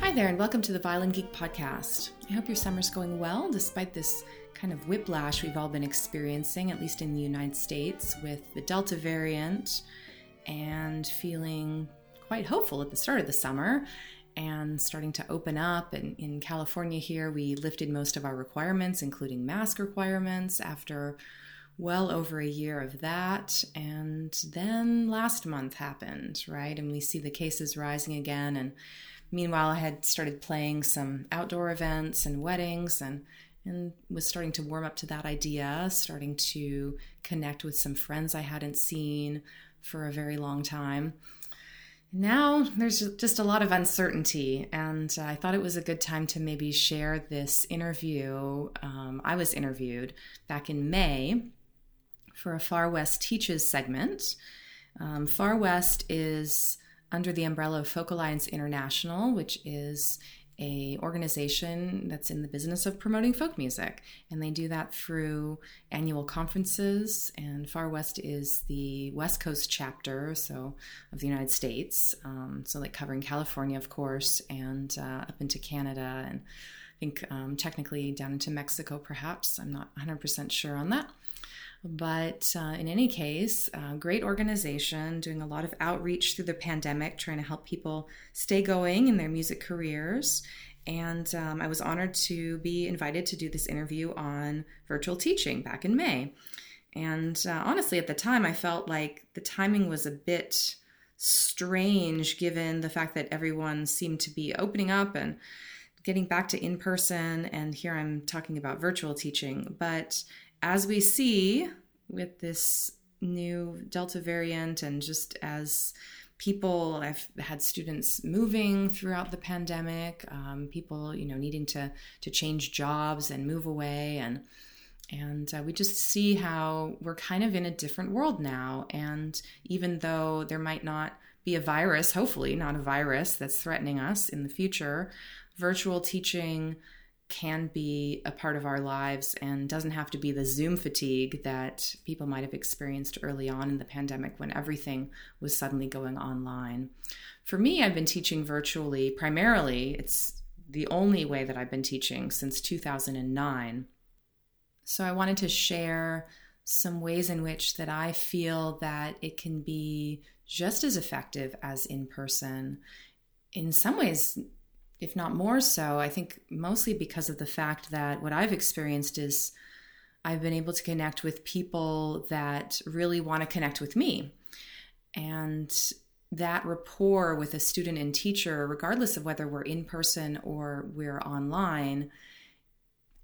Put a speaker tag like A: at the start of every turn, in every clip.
A: Hi there, and welcome to the Violin Geek Podcast. I hope your summer's going well despite this kind of whiplash we've all been experiencing, at least in the United States, with the Delta variant and feeling quite hopeful at the start of the summer and starting to open up. And in California, here, we lifted most of our requirements, including mask requirements, after well over a year of that. And then last month happened, right? And we see the cases rising again. And meanwhile, I had started playing some outdoor events and weddings and and was starting to warm up to that idea, starting to connect with some friends I hadn't seen for a very long time. Now there's just a lot of uncertainty, and I thought it was a good time to maybe share this interview. Um, I was interviewed back in May for a Far West Teaches segment. Um, Far West is under the umbrella of Folk Alliance International, which is a organization that's in the business of promoting folk music. And they do that through annual conferences. And far west is the west coast chapter so of the united states. Um, so like covering california of course and uh, up into canada and i think um, technically down into mexico perhaps. I'm not 100% sure on that but uh, in any case, uh, great organization doing a lot of outreach through the pandemic, trying to help people stay going in their music careers. And um, I was honored to be invited to do this interview on virtual teaching back in May. And uh, honestly, at the time, I felt like the timing was a bit strange given the fact that everyone seemed to be opening up and getting back to in person. And here I'm talking about virtual teaching. But as we see with this new Delta variant, and just as people i've had students moving throughout the pandemic um, people you know needing to to change jobs and move away and and uh, we just see how we're kind of in a different world now. And even though there might not be a virus hopefully not a virus that's threatening us in the future virtual teaching can be a part of our lives and doesn't have to be the Zoom fatigue that people might have experienced early on in the pandemic when everything was suddenly going online. For me, I've been teaching virtually primarily. It's the only way that I've been teaching since 2009. So I wanted to share some ways in which that I feel that it can be just as effective as in person. In some ways, if not more so, I think mostly because of the fact that what I've experienced is I've been able to connect with people that really want to connect with me. And that rapport with a student and teacher, regardless of whether we're in person or we're online,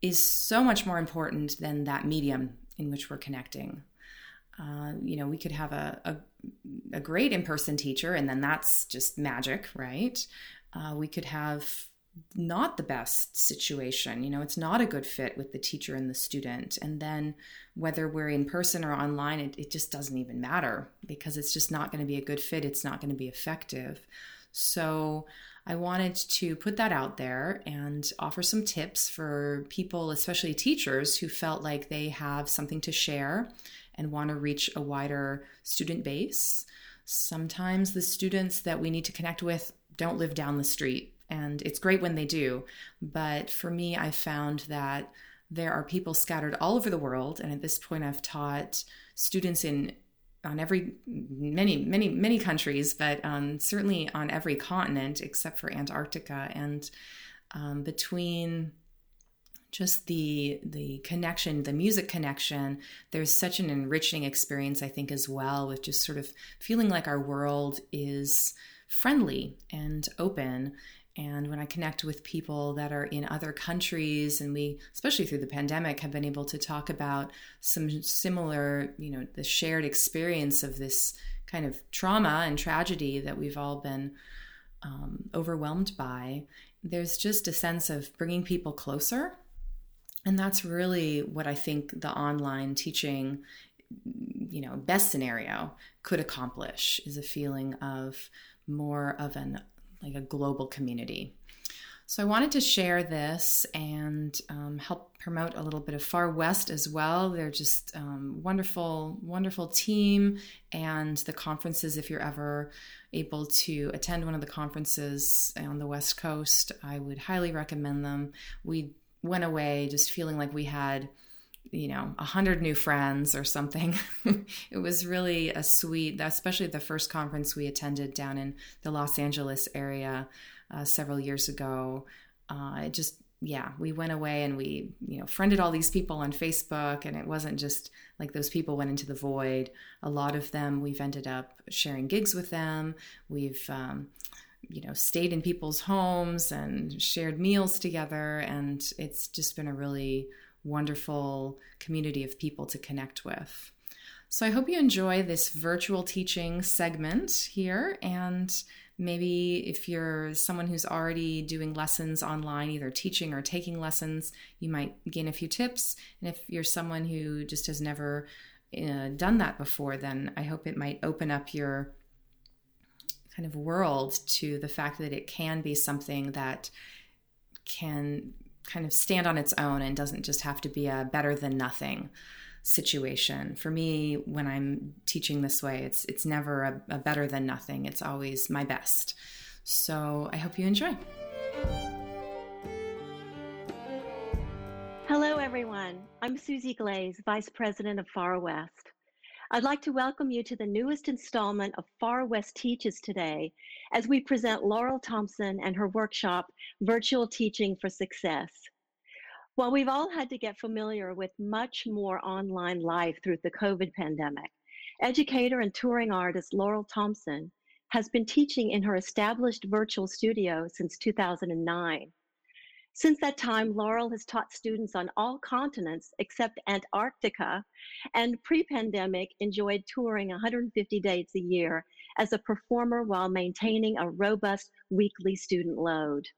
A: is so much more important than that medium in which we're connecting. Uh, you know, we could have a, a, a great in person teacher, and then that's just magic, right? Uh, we could have not the best situation. You know, it's not a good fit with the teacher and the student. And then whether we're in person or online, it, it just doesn't even matter because it's just not going to be a good fit. It's not going to be effective. So I wanted to put that out there and offer some tips for people, especially teachers, who felt like they have something to share and want to reach a wider student base. Sometimes the students that we need to connect with don't live down the street. And it's great when they do. But for me, I found that there are people scattered all over the world. And at this point, I've taught students in on every many many many countries but um, certainly on every continent except for antarctica and um, between just the the connection the music connection there's such an enriching experience i think as well with just sort of feeling like our world is friendly and open. And when I connect with people that are in other countries, and we, especially through the pandemic, have been able to talk about some similar, you know, the shared experience of this kind of trauma and tragedy that we've all been um, overwhelmed by, there's just a sense of bringing people closer. And that's really what I think the online teaching, you know, best scenario could accomplish is a feeling of more of an like a global community. So I wanted to share this and um, help promote a little bit of Far West as well. They're just um, wonderful, wonderful team, and the conferences. If you're ever able to attend one of the conferences on the West Coast, I would highly recommend them. We went away just feeling like we had you know a hundred new friends or something. It was really a sweet especially the first conference we attended down in the los angeles area uh, several years ago. Uh, it just yeah we went away and we you know friended all these people on facebook and it wasn't just like those people went into the void. A lot of them we've ended up sharing gigs with them. We've um, you know stayed in people's homes and shared meals together and it's just been a really wonderful community of people to connect with. So I hope you enjoy this virtual teaching segment here. And maybe if you're someone who's already doing lessons online, either teaching or taking lessons, you might gain a few tips. And if you're someone who just has never uh, done that before, then I hope it might open up your kind of world to the fact that it can be something that can kind of stand on its own and doesn't just have to be a better than nothing situation. For me, when I'm teaching this way, it's it's never a, a better than nothing. It's always my best. So I hope you enjoy.
B: Hello, everyone. I'm Susie Glaze, Vice President of Far West. I'd like to welcome you to the newest installment of Far West Teaches today as we present Laurel Thomsen and her workshop, Virtual Teaching for Success. While we've all had to get familiar with much more online life through the COVID pandemic, educator and touring artist Laurel Thomsen has been teaching in her established virtual studio since 2009. Since that time, Laurel has taught students on all continents except Antarctica, and pre pandemic enjoyed touring 150 dates a year as a performer while maintaining a robust weekly student load.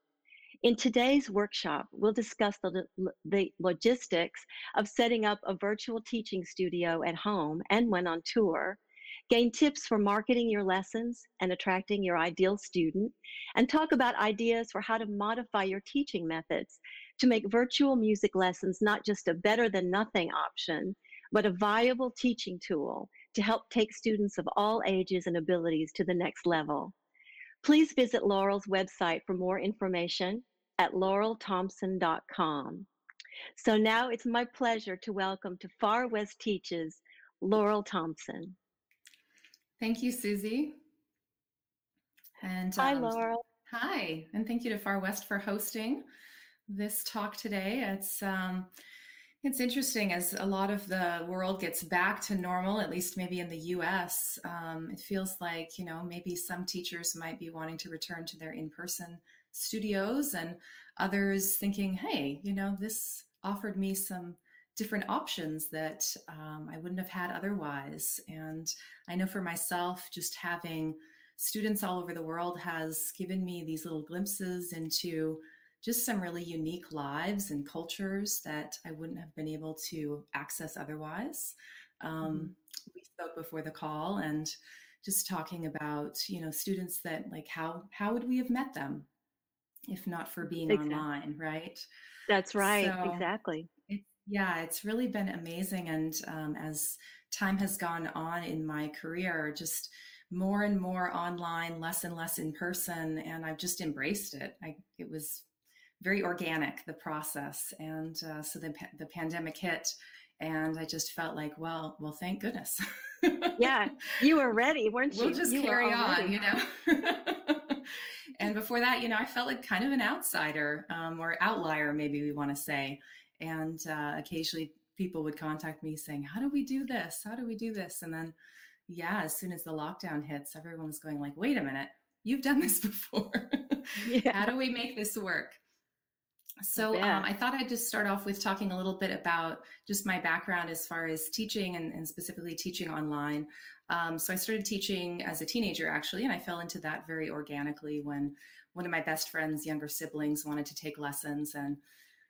B: In today's workshop, we'll discuss the, the logistics of setting up a virtual teaching studio at home and when on tour, gain tips for marketing your lessons and attracting your ideal student, and talk about ideas for how to modify your teaching methods to make virtual music lessons not just a better than nothing option, but a viable teaching tool to help take students of all ages and abilities to the next level. Please visit Laurel's website for more information at laurelthomsen.com. So now it's my pleasure to welcome to Far West Teaches Laurel Thomsen.
A: Thank you, Susie.
B: And hi, um, Laurel.
A: Hi, and thank you to Far West for hosting this talk today. It's um, it's interesting as a lot of the world gets back to normal, at least maybe in the U.S. Um, it feels like you know maybe some teachers might be wanting to return to their in-person studios, and others thinking, hey, you know, this offered me some different options that um, I wouldn't have had otherwise. And I know for myself, just having students all over the world has given me these little glimpses into just some really unique lives and cultures that I wouldn't have been able to access otherwise. Um, mm-hmm. We spoke before the call and just talking about you know students that like how how would we have met them if not for being exactly. online right
B: that's right so, exactly
A: yeah, it's really been amazing. And um, as time has gone on in my career, just more and more online, less and less in person. And I've just embraced it. I, it was very organic, the process. And uh, so the, the pandemic hit and I just felt like, well, well, thank goodness.
B: yeah, you were ready, weren't you?
A: We'll just
B: you
A: carry on, you know. and before that, you know, I felt like kind of an outsider um, or outlier, maybe we want to say. And uh, occasionally people would contact me saying, How do we do this? How do we do this? And then, yeah, as soon as the lockdown hits, everyone's going like, Wait a minute, you've done this before. Yeah. How do we make this work? So um, I thought I'd just start off with talking a little bit about just my background as far as teaching and, and specifically teaching online. Um, so I started teaching as a teenager actually, and I fell into that very organically when one of my best friends' younger siblings wanted to take lessons and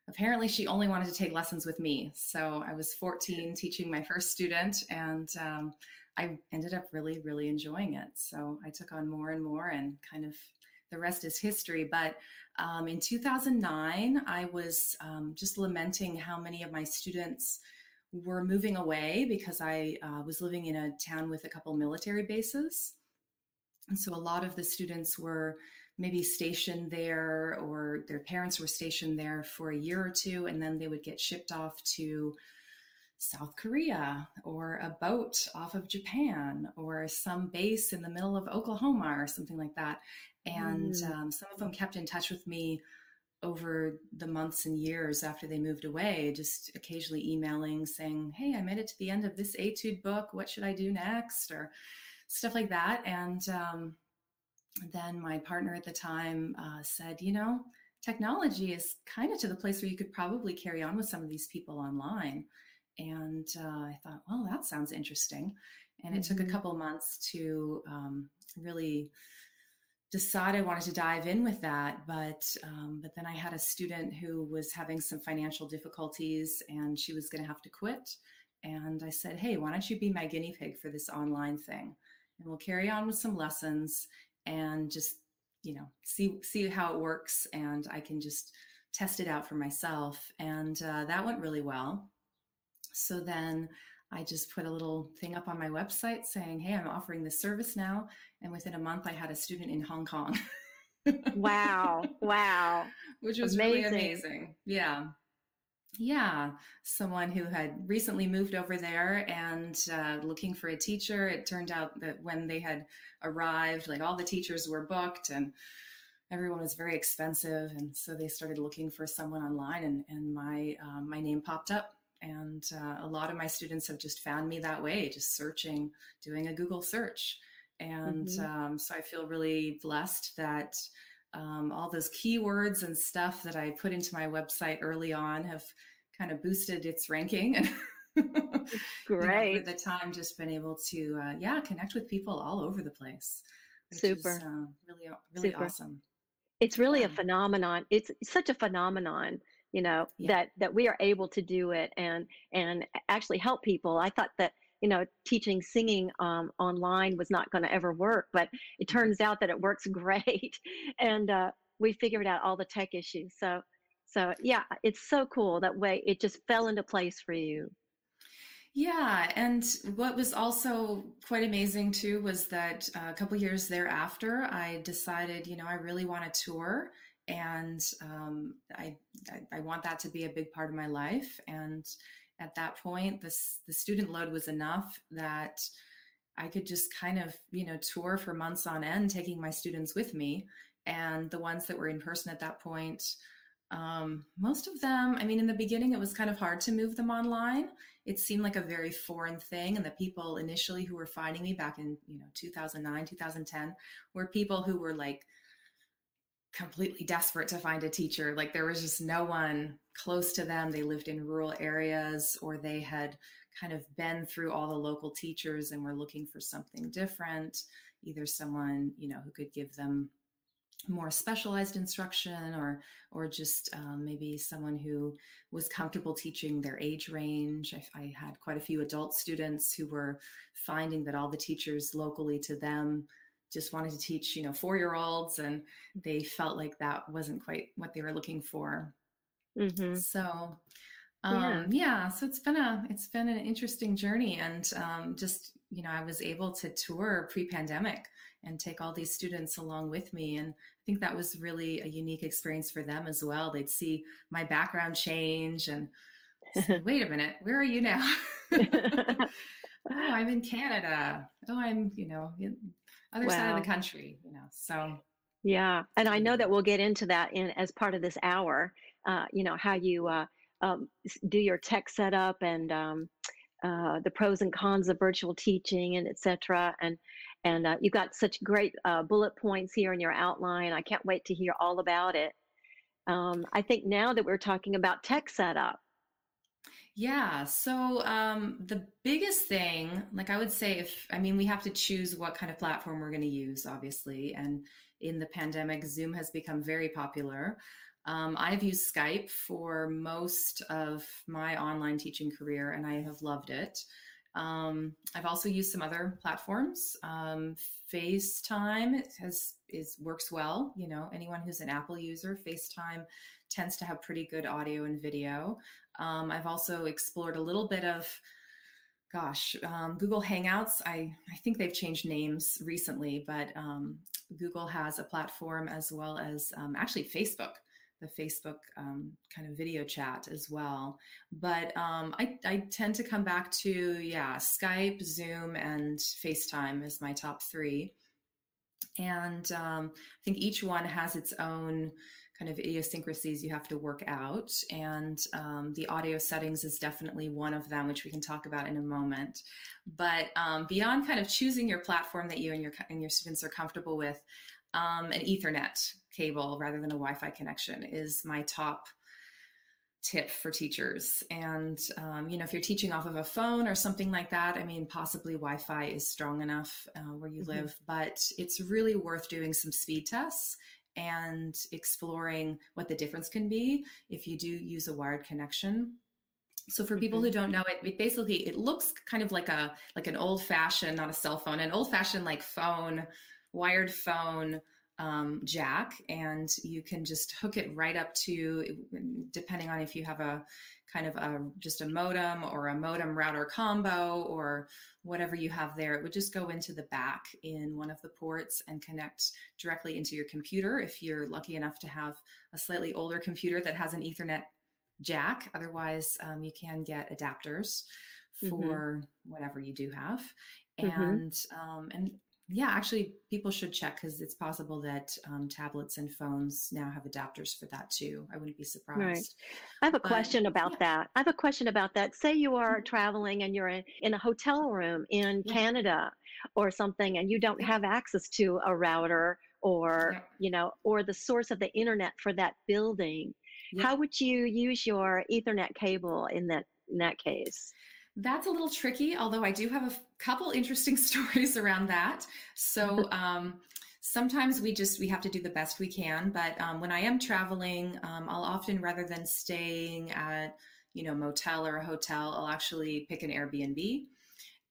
A: apparently she only wanted to take lessons with me. So I was 14 teaching my first student, and um, I ended up really, really enjoying it. So I took on more and more, and kind of the rest is history. But um, in 2009, I was um, just lamenting how many of my students were moving away because I uh, was living in a town with a couple military bases. And so a lot of the students were maybe stationed there or their parents were stationed there for a year or two, and then they would get shipped off to South Korea or a boat off of Japan or some base in the middle of Oklahoma or something like that. And mm. um, some of them kept in touch with me over the months and years after they moved away, just occasionally emailing saying, Hey, I made it to the end of this etude book. What should I do next? Or stuff like that. And um, then my partner at the time uh, said, You know, technology is kind of to the place where you could probably carry on with some of these people online. And uh, I thought, well, that sounds interesting. And it mm-hmm. took a mm-hmm. couple months to um, really decide I wanted to dive in with that. But um, but then I had a student who was having some financial difficulties, and she was going to have to quit. And I said, hey, why don't you be my guinea pig for this online thing? And we'll carry on with some lessons and just you know see see how it works, and I can just test it out for myself. And uh, that went really well. So then I just put a little thing up on my website saying, hey, I'm offering this service now. And within a month, I had a student in Hong Kong.
B: wow. Wow.
A: Which was amazing. really amazing. Yeah. Yeah. Someone who had recently moved over there and uh, looking for a teacher. It turned out that when they had arrived, like all the teachers were booked and everyone was very expensive. And so they started looking for someone online and, and my, um, my name popped up and uh, a lot of my students have just found me that way, just searching, doing a Google search. And mm-hmm. um, so I feel really blessed that um, all those keywords and stuff that I put into my website early on have kind of boosted its ranking. And
B: Great.
A: for the time, just been able to, uh, yeah, connect with people all over the place.
B: Super.
A: Is, uh, really, really Super. awesome.
B: It's really a phenomenon. It's such a phenomenon you know yeah. that that we are able to do it and and actually help people i thought that you know teaching singing um, online was not going to ever work but it turns out that it works great and uh, we figured out all the tech issues so so yeah it's so cool that way it just fell into place for you
A: yeah, and what was also quite amazing too was that uh, a couple years thereafter, I decided, you know, I really want to tour and um, I, I, I want that to be a big part of my life. And at that point, the student load was enough that I could just kind of you know tour for months on end, taking my students with me. And the ones that were in person at that point, um, most of them, I mean, in the beginning, it was kind of hard to move them online. It seemed like a very foreign thing. And the people initially who were finding me back in, you know, 2009, 2010 were people who were like completely desperate to find a teacher. Like there was just no one close to them. They lived in rural areas or they had kind of been through all the local teachers and were looking for something different, either someone, you know, who could give them more specialized instruction or or just um, maybe someone who was comfortable teaching their age range I, I, had quite a few adult students who were finding that all the teachers locally to them just wanted to teach, you know, four year olds, and they felt like that wasn't quite what they were looking for. Mm-hmm. So, um, yeah. yeah. so it's been a it's been an interesting journey, and um, just you know, I was able to tour pre pandemic and take all these students along with me, and I think that was really a unique experience for them as well. They'd see my background change and. Say, Wait a minute, where are you now? oh, I'm in Canada. Oh, I'm, you know, other wow. side of the country, you know. So
B: yeah, and I know that we'll get into that in as part of this hour. Uh, you know how you uh, um, do your tech setup and um, uh, the pros and cons of virtual teaching and etc. And and uh, you've got such great uh, bullet points here in your outline. I can't wait to hear all about it. Um, I think now that we're talking about tech setup,
A: yeah. So um, the biggest thing, like I would say, if I mean, we have to choose what kind of platform we're going to use, obviously. And in the pandemic, Zoom has become very popular. Um, I've used Skype for most of my online teaching career, and I have loved it. Um, I've also used some other platforms. Um, FaceTime has is works well. You know, anyone who's an Apple user, FaceTime tends to have pretty good audio and video. Um, I've also explored a little bit of gosh, um, Google Hangouts. I, I think they've changed names recently, but um, Google has a platform as well as um, actually Facebook, the Facebook um, kind of video chat as well. But um, I, I tend to come back to, yeah, Skype, Zoom, and FaceTime as my top three. And I think each one has its own kind of idiosyncrasies you have to work out. And um, the audio settings is definitely one of them, which we can talk about in a moment. But um, beyond kind of choosing your platform that you and your and your students are comfortable with, um, an Ethernet cable rather than a Wi-Fi connection is my top tip for teachers. And um, you know, if you're teaching off of a phone or something like that, I mean, possibly Wi-Fi is strong enough uh, where you mm-hmm. live, but it's really worth doing some speed tests and exploring what the difference can be if you do use a wired connection so for people who mm-hmm. don't know it, it basically it looks kind of like a like an old fashioned not a cell phone an old fashioned like phone wired phone um, jack and you can just hook it right up to depending on if you have a kind of a just a modem or a modem router combo or whatever you have there it would just go into the back in one of the ports and connect directly into your computer if you're lucky enough to have a slightly older computer that has an ethernet jack otherwise um, you can get adapters mm-hmm. for mm-hmm. whatever you do have mm-hmm. and mm-hmm. um, and yeah, actually, people should check because it's possible that um, tablets and phones now have adapters for that too. I wouldn't be surprised. Right.
B: I have a but, question about yeah. that. I have a question about that. Say you are mm-hmm. traveling and you're in, in a hotel room in yeah. Canada or something, and you don't have access to a router or yeah. you know or the source of the internet for that building. How would you use your Ethernet cable in that in that case?
A: That's a little tricky, although I do have a couple interesting stories around that. So um, sometimes we just we have to do the best we can. But um, when I am traveling, um, I'll often rather than staying at you know motel or a hotel, I'll actually pick an Airbnb.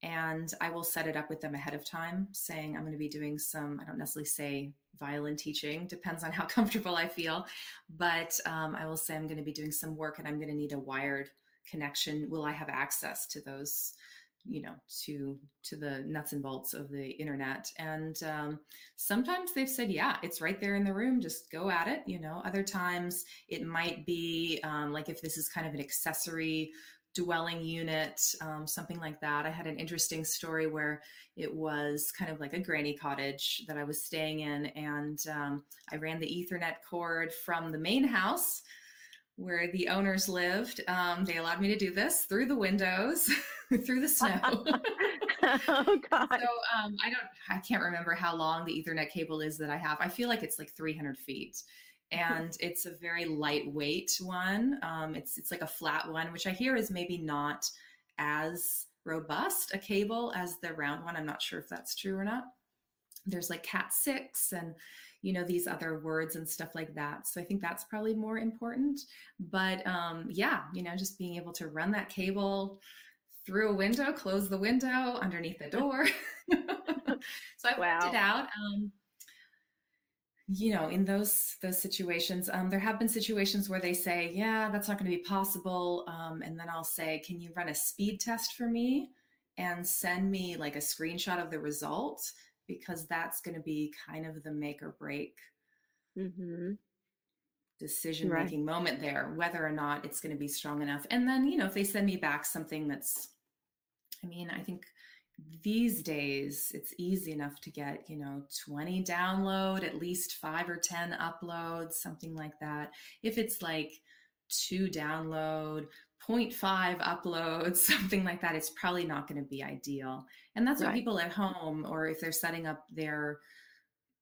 A: And I will set it up with them ahead of time, saying I'm going to be doing some, I don't necessarily say violin teaching, depends on how comfortable I feel. But um, I will say I'm going to be doing some work and I'm going to need a wired connection will i have access to those you know to to the nuts and bolts of the internet? And um, sometimes they've said yeah it's right there in the room just go at it you know? Other times it might be um, like if this is kind of an accessory dwelling unit um, something like that. I had an interesting story where it was kind of like a granny cottage that i was staying in and um, i ran the ethernet cord from the main house where the owners lived. Um, they allowed me to do this through the windows, through the snow. oh God! So um, I don't, I can't remember how long the Ethernet cable is that I have. I feel like it's like 300 feet, and it's a very lightweight one. Um, it's it's like a flat one, which I hear is maybe not as robust a cable as the round one. I'm not sure if that's true or not. There's like Cat six and you know these other words and stuff like that. So i think that's probably more important. But um yeah you know just being able to run that cable through a window close the window underneath the door. So i wow. worked it out um you know in those those situations. Um, there have been situations where they say yeah that's not going to be possible um, and then i'll say can you run a speed test for me and send me like a screenshot of the result because that's going to be kind of the make or break mm-hmm. decision making right. moment there, whether or not it's going to be strong enough. And then, you know, if they send me back something that's, I mean, I think these days it's easy enough to get, you know, 20 download, at least five or 10 uploads, something like that. If it's like, two download 0.5 uploads, something like that, it's probably not going to be ideal. And that's right. what people at home, or if they're setting up their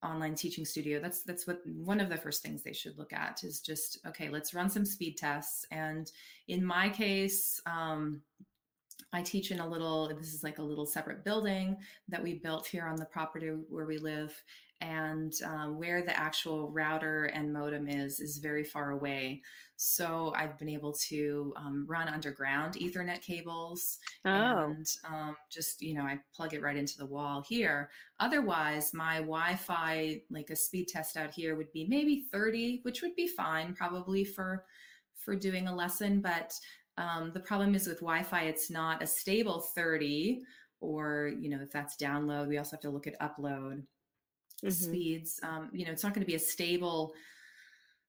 A: online teaching studio, that's that's what one of the first things they should look at is just okay, let's run some speed tests. And in my case, um, I teach in a little, this is like a little separate building that we built here on the property where we live. And um, where the actual router and modem is is very far away. So I've been able to um, run underground Ethernet cables
B: Oh,
A: and um, just you know I plug it right into the wall here. Otherwise, my Wi-Fi, like a speed test out here, would be maybe 30, which would be fine probably for for doing a lesson. But um, the problem is with Wi-Fi, it's not a stable 30, or you know if that's download, we also have to look at upload
B: mhm.
A: speeds. Um, you know, it's not going to be a stable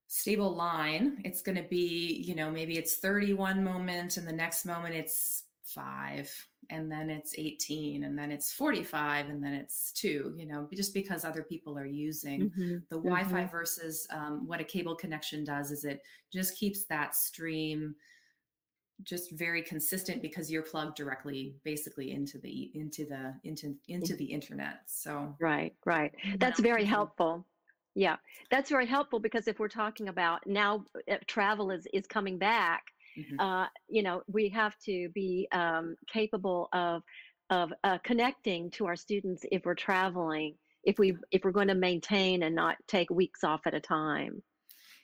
A: stable line. It's going to be, you know, maybe it's 31 moment and the next moment it's 5 and then it's 18 and then it's 45 and then it's 2, you know, just because other people are using
B: Mhm,
A: the Wi-Fi versus um, what a cable connection does is it just keeps that stream just very consistent because you're plugged directly basically into the into the into into the internet so
B: Right, right. That's very helpful. Yeah, that's very helpful because if we're talking about now uh, travel is is coming back,
A: Mhm.
B: uh, you know, we have to be um, capable of of uh, connecting to our students if we're traveling, if we if we're going to maintain and not take weeks off at a time.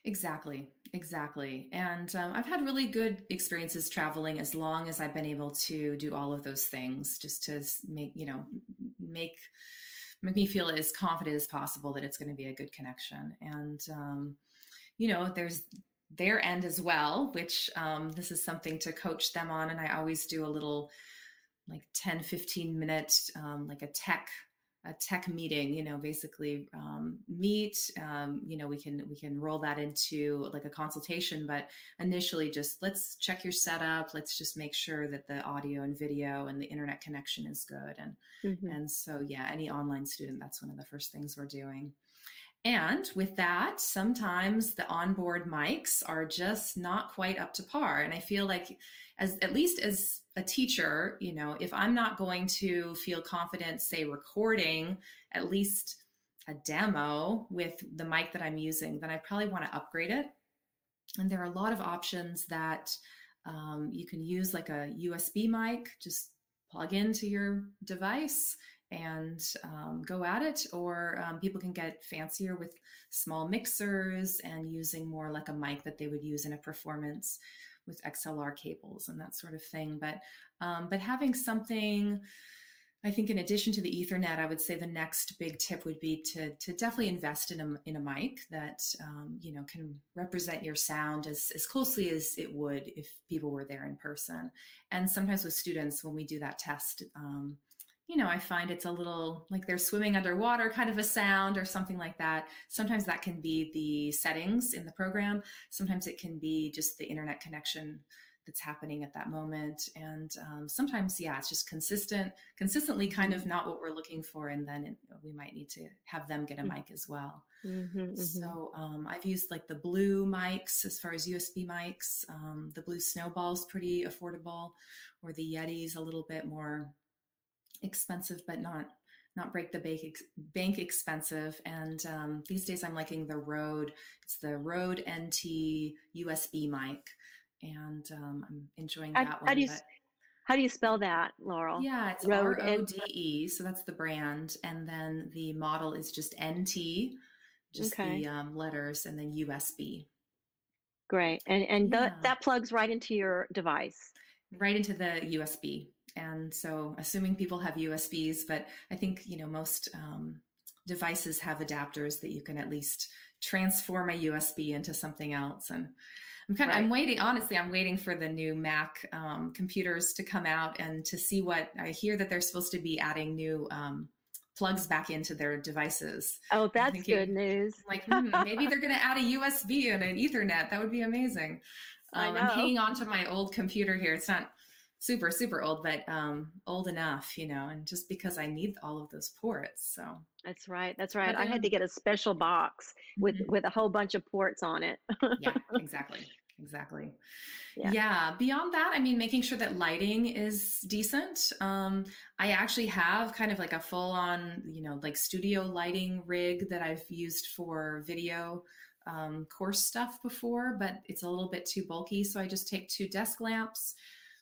A: Exactly, exactly. And um, I've had really good experiences traveling as long as I've been able to do all of those things, just to make you know make make me feel as confident as possible that it's going to be a good connection. And um, you know, there's their end as well, which um, this is something to coach them on. And I always do a little like 10, 15 minute um, like a tech a tech meeting you know basically um, meet um, you know we can we can roll that into like a consultation but initially just let's check your setup. Let's just make sure that the audio and video and the internet connection is good. And
B: Mhm.
A: and so yeah any online student that's one of the first things we're doing. And with that sometimes the onboard mics are just not quite up to par and i feel like as at least as a teacher you know if i'm not going to feel confident say recording at least a demo with the mic that i'm using then i probably want to upgrade it. And there are a lot of options that um, you can use like a usb mic just plug into your device and um, go at it or um, people can get fancier with small mixers and using more like a mic that they would use in a performance with XLR cables and that sort of thing. But um, but having something, I think in addition to the Ethernet, I would say the next big tip would be to to definitely invest in a in a mic that um, you know can represent your sound as as closely as it would if people were there in person. And sometimes with students, when we do that test. Um, you know, I find it's a little like they're swimming underwater kind of a sound or something like that. Sometimes that can be the settings in the program. Sometimes it can be just the internet connection that's happening at that moment. And um, sometimes, yeah, it's just consistent, consistently kind of not what we're looking for. And then it, we might need to have them get a mic as well.
B: Mhm, mhm.
A: So um, I've used like the blue mics as far as USB mics. Um, the blue snowball's pretty affordable, or the Yeti's a little bit more expensive, but not not break the bank ex- bank expensive. And um, these days I'm liking the Rode. It's the Rode NT USB mic, and um, I'm enjoying
B: How-
A: that
B: how
A: one.
B: do you
A: but-
B: How do you spell that, Laurel?
A: yeah, it's
B: Rode
A: R
B: and-
A: O D E. So that's the brand, and then the model is just NT, just
B: Okay.
A: the um, letters, and then USB.
B: Great. And and
A: Yeah.
B: that that plugs right into your device.
A: right into the USB. And so, assuming people have USBs, but I think you know most um, devices have adapters that you can at least transform a USB into something else. And I'm kind of I'm waiting. Honestly, I'm waiting for the new Mac um, computers to come out and to see what I hear that they're supposed to be adding new um, plugs back into their devices.
B: Oh, that's
A: thinking-
B: good news.
A: Like, hmm, maybe they're going to add a USB and an Ethernet. That would be amazing. Um. I'm hanging on to my old computer here. It's not super, super old, but um, old enough, you know, and just because I need all of those ports. So,
B: That's right. That's right. I had to get a special box with
A: Mhm.
B: with a whole bunch of ports on it.
A: yeah, exactly. Exactly.
B: Yeah.
A: Yeah. Beyond that, I mean, making sure that lighting is decent. Um, I actually have kind of like a full on, you know, like studio lighting rig that I've used for video um, course stuff before, but it's a little bit too bulky. So I just take two desk lamps,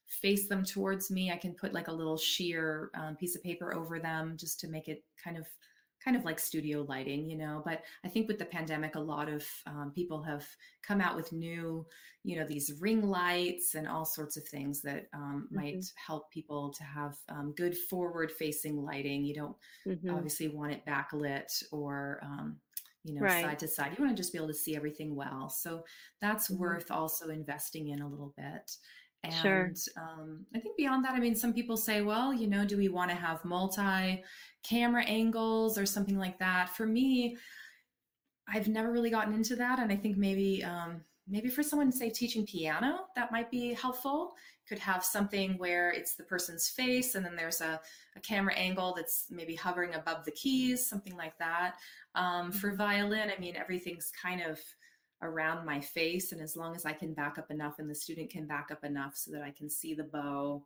A: face them towards me. I can put like a little sheer um, piece of paper over them just to make it kind of kind of like studio lighting, you know. But I think with the pandemic, a lot of um, people have come out with new, you know, these ring lights and all sorts of things that um, mm-hmm. might help people to have um, good forward facing lighting. You don't mm-hmm. obviously want it backlit or, um, you know, right. side to side. You want to just be able to see everything well. So that's mm-hmm. worth also investing in a little bit. And sure. um, I think beyond that, I mean, some people say, well, you know, do we want to have multi camera angles or something like that? For me, I've never really gotten into that. And I think maybe, um, maybe for someone, say, teaching piano, that might be helpful. Could have something where it's the person's face and then there's a, a camera angle that's maybe hovering above the keys, something like that. Um, for mm-hmm. violin, I mean, everything's kind of around my face. And as long as I can back up enough and the student can back up enough so that I can see the bow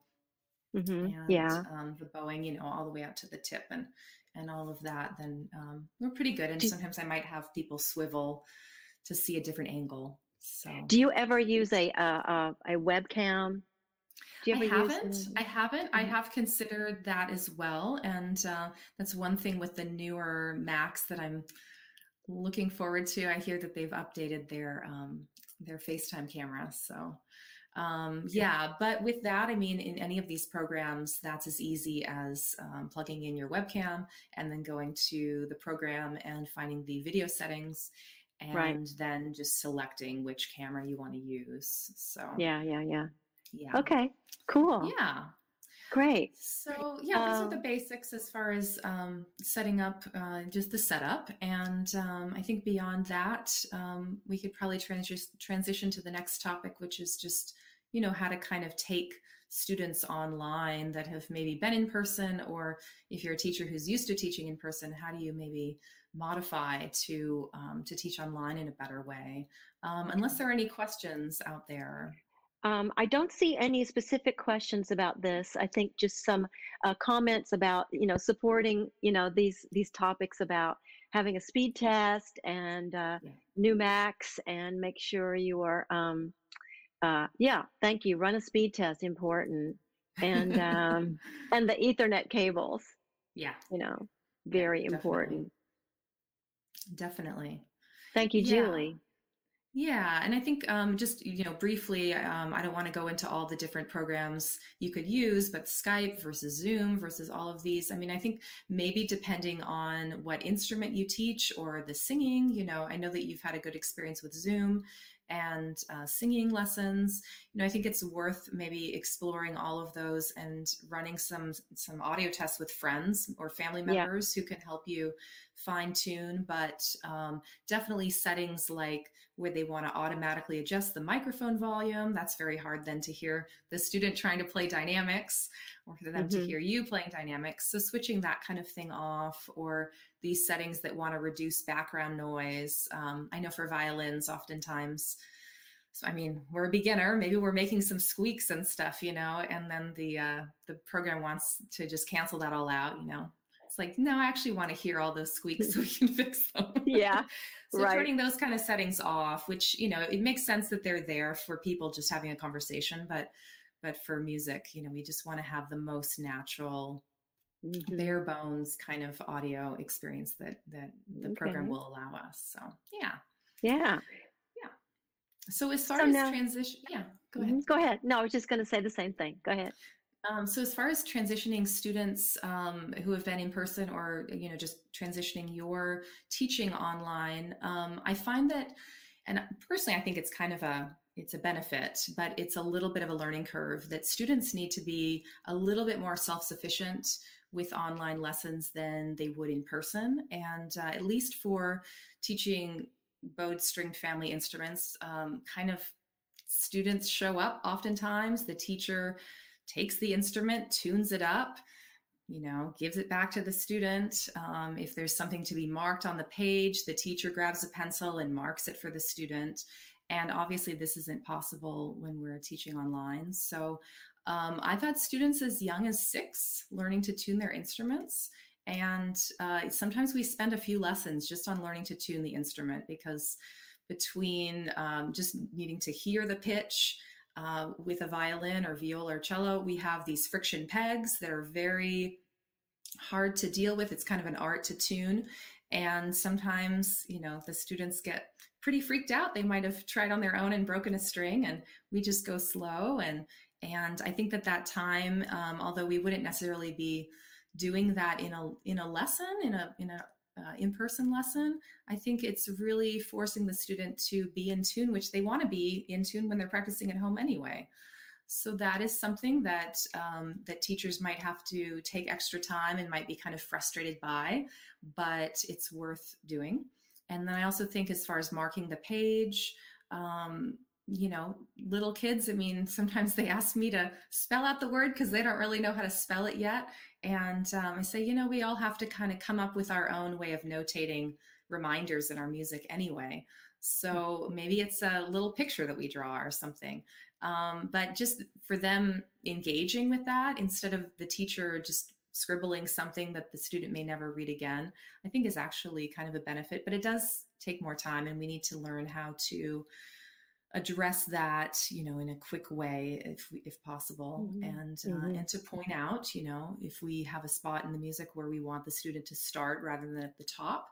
A: mm-hmm. and
B: yeah.
A: um, the bowing, you know, all the way out to the tip and, and all of that, then um, we're pretty good. And do, sometimes I might have people swivel to see a different angle. So
B: do you ever use a, a, a webcam?
A: I haven't. I haven't. Mm-hmm. I have considered that as well, and uh, that's one thing with the newer Macs that I'm looking forward to. I hear that they've updated their um, their FaceTime camera. So um, yeah, but with that, I mean, in any of these programs, that's as easy as um, plugging in your webcam and then going to the program and finding the video settings and right. then just selecting which camera you want to use. So
B: yeah, yeah, yeah. Yeah. Okay. Cool.
A: Yeah.
B: Great.
A: So yeah, those um, are the um, basics as far as um, setting up uh, just the setup, and um, I think beyond that, um, we could probably trans- transition to the next topic, which is just you know how to kind of take students online that have maybe been in person, or if you're a teacher who's used to teaching in person, how do you maybe modify to um, to teach online in a better way? unless there are any questions out there.
B: Um, I don't see any specific questions about this. I think just some uh, comments about you know supporting you know these these topics about having a speed test and uh, yeah. new Macs and make sure you are um, uh, yeah thank you run a speed test important and um, and the Ethernet cables
A: yeah
B: you know very yeah, important
A: definitely
B: thank you. Julie.
A: Yeah, and I think um, just you know briefly, um, I don't want to go into all the different programs you could use, but Skype versus Zoom versus all of these. I mean, I think maybe depending on what instrument you teach or the singing, you know, I know that you've had a good experience with Zoom, and uh, singing lessons. You know, I think it's worth maybe exploring all of those and running some some audio tests with friends or family members yeah. who can help you fine tune. But um, definitely settings like where they want to automatically adjust the microphone volume. That's very hard then to hear the student trying to play dynamics or for them mm-hmm. to hear you playing dynamics. So switching that kind of thing off or these settings that want to reduce background noise. Um, I know for violins, oftentimes, so I mean, we're a beginner. Maybe we're making some squeaks and stuff, you know, and then the uh, the program wants to just cancel that all out, you know. It's like, no, I actually want to hear all those squeaks so we can fix them.
B: Yeah.
A: so right. turning those kind of settings off, which you know, it makes sense that they're there for people just having a conversation, but but for music, you know, we just want to have the most natural mm-hmm. bare bones kind of audio experience that that the okay. program will allow us. So yeah.
B: Yeah.
A: Yeah. So as far so as now, transition, yeah, go ahead. Mm-hmm.
B: Go ahead. No, I was just going to say the same thing. Go ahead.
A: Um, so as far as transitioning students um, who have been in person or you know just transitioning your teaching online, um, I find that, and personally, I think it's kind of a it's a benefit, but it's a little bit of a learning curve that students need to be a little bit more self-sufficient with online lessons than they would in person. And uh, at least for teaching bowed stringed family instruments, um, kind of students show up oftentimes. The teacher takes the instrument, tunes it up, you know, gives it back to the student. Um, if there's something to be marked on the page, the teacher grabs a pencil and marks it for the student. And obviously, this isn't possible when we're teaching online. So um, I've had students as young as six learning to tune their instruments. And uh, sometimes we spend a few lessons just on learning to tune the instrument because between um, just needing to hear the pitch uh, with a violin or viola or cello, we have these friction pegs that are very hard to deal with. It's kind of an art to tune. And sometimes, you know, the students get pretty freaked out. They might have tried on their own and broken a string, and we just go slow. And and I think that that time, um, although we wouldn't necessarily be doing that in a in a lesson in a in a uh, in-person lesson i think it's really forcing the student to be in tune which they want to be in tune when they're practicing at home anyway so that is something that um, that teachers might have to take extra time and might be kind of frustrated by, but it's worth doing. And then I also think as far as marking the page, um, you know, little kids, I mean, sometimes they ask me to spell out the word because they don't really know how to spell it yet. And um, I say, you know, we all have to kind of come up with our own way of notating reminders in our music anyway. So maybe it's a little picture that we draw or something. Um, but just for them engaging with that instead of the teacher just scribbling something that the student may never read again, I think is actually kind of a benefit. But it does take more time, and we need to learn how to address that you know in a quick way if if possible mm-hmm. and uh, mm-hmm. and to point out you know if we have a spot in the music where we want the student to start rather than at the top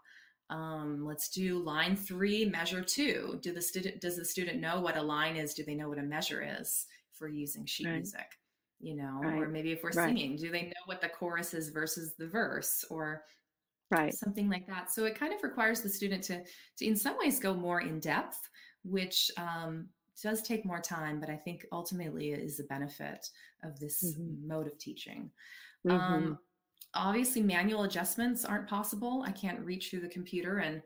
A: um, let's do line three, measure two. Do the student does the student know what a line is? Do they know what a measure is for using sheet right. music? You know, right. or maybe if we're right. singing, do they know what the chorus is versus the verse or
B: right
A: something like that? So it kind of requires the student to, to in some ways go more in depth, which um, does take more time, but I think ultimately is a benefit of this mm-hmm. mode of teaching. Mm-hmm. Um, obviously manual adjustments aren't possible. I can't reach through the computer and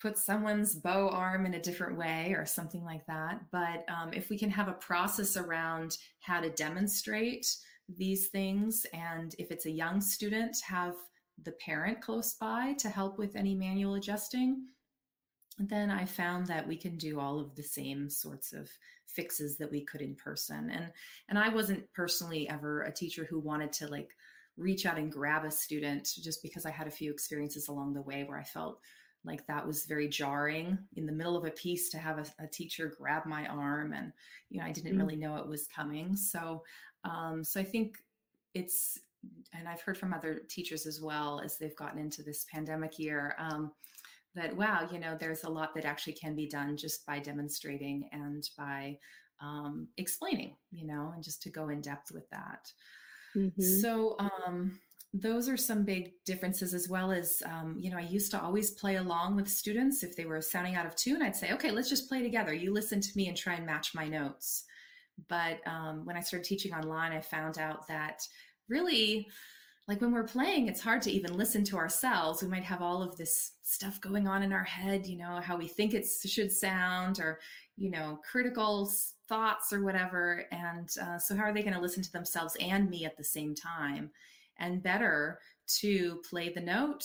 A: put someone's bow arm in a different way or something like that. But um, if we can have a process around how to demonstrate these things, and if it's a young student, have the parent close by to help with any manual adjusting, then I found that we can do all of the same sorts of fixes that we could in person. And and I wasn't personally ever a teacher who wanted to like reach out and grab a student just because I had a few experiences along the way where I felt like that was very jarring in the middle of a piece to have a, a teacher grab my arm and you know I didn't mm-hmm. really know it was coming so um, so I think it's and I've heard from other teachers as well as they've gotten into this pandemic year um, that wow you know there's a lot that actually can be done just by demonstrating and by um, explaining you know and just to go in depth with that. Mm-hmm. So, um, those are some big differences as well as um, you know i used to always play along with students. If they were sounding out of tune i'd say okay let's just play together. You listen to me and try and match my notes. But um, when i started teaching online i found out that really like when we're playing it's hard to even listen to ourselves. We might have all of this stuff going on in our head you know how we think it should sound or you know critical thoughts or whatever. And uh, so how are they going to listen to themselves and me at the same time? And better to play the note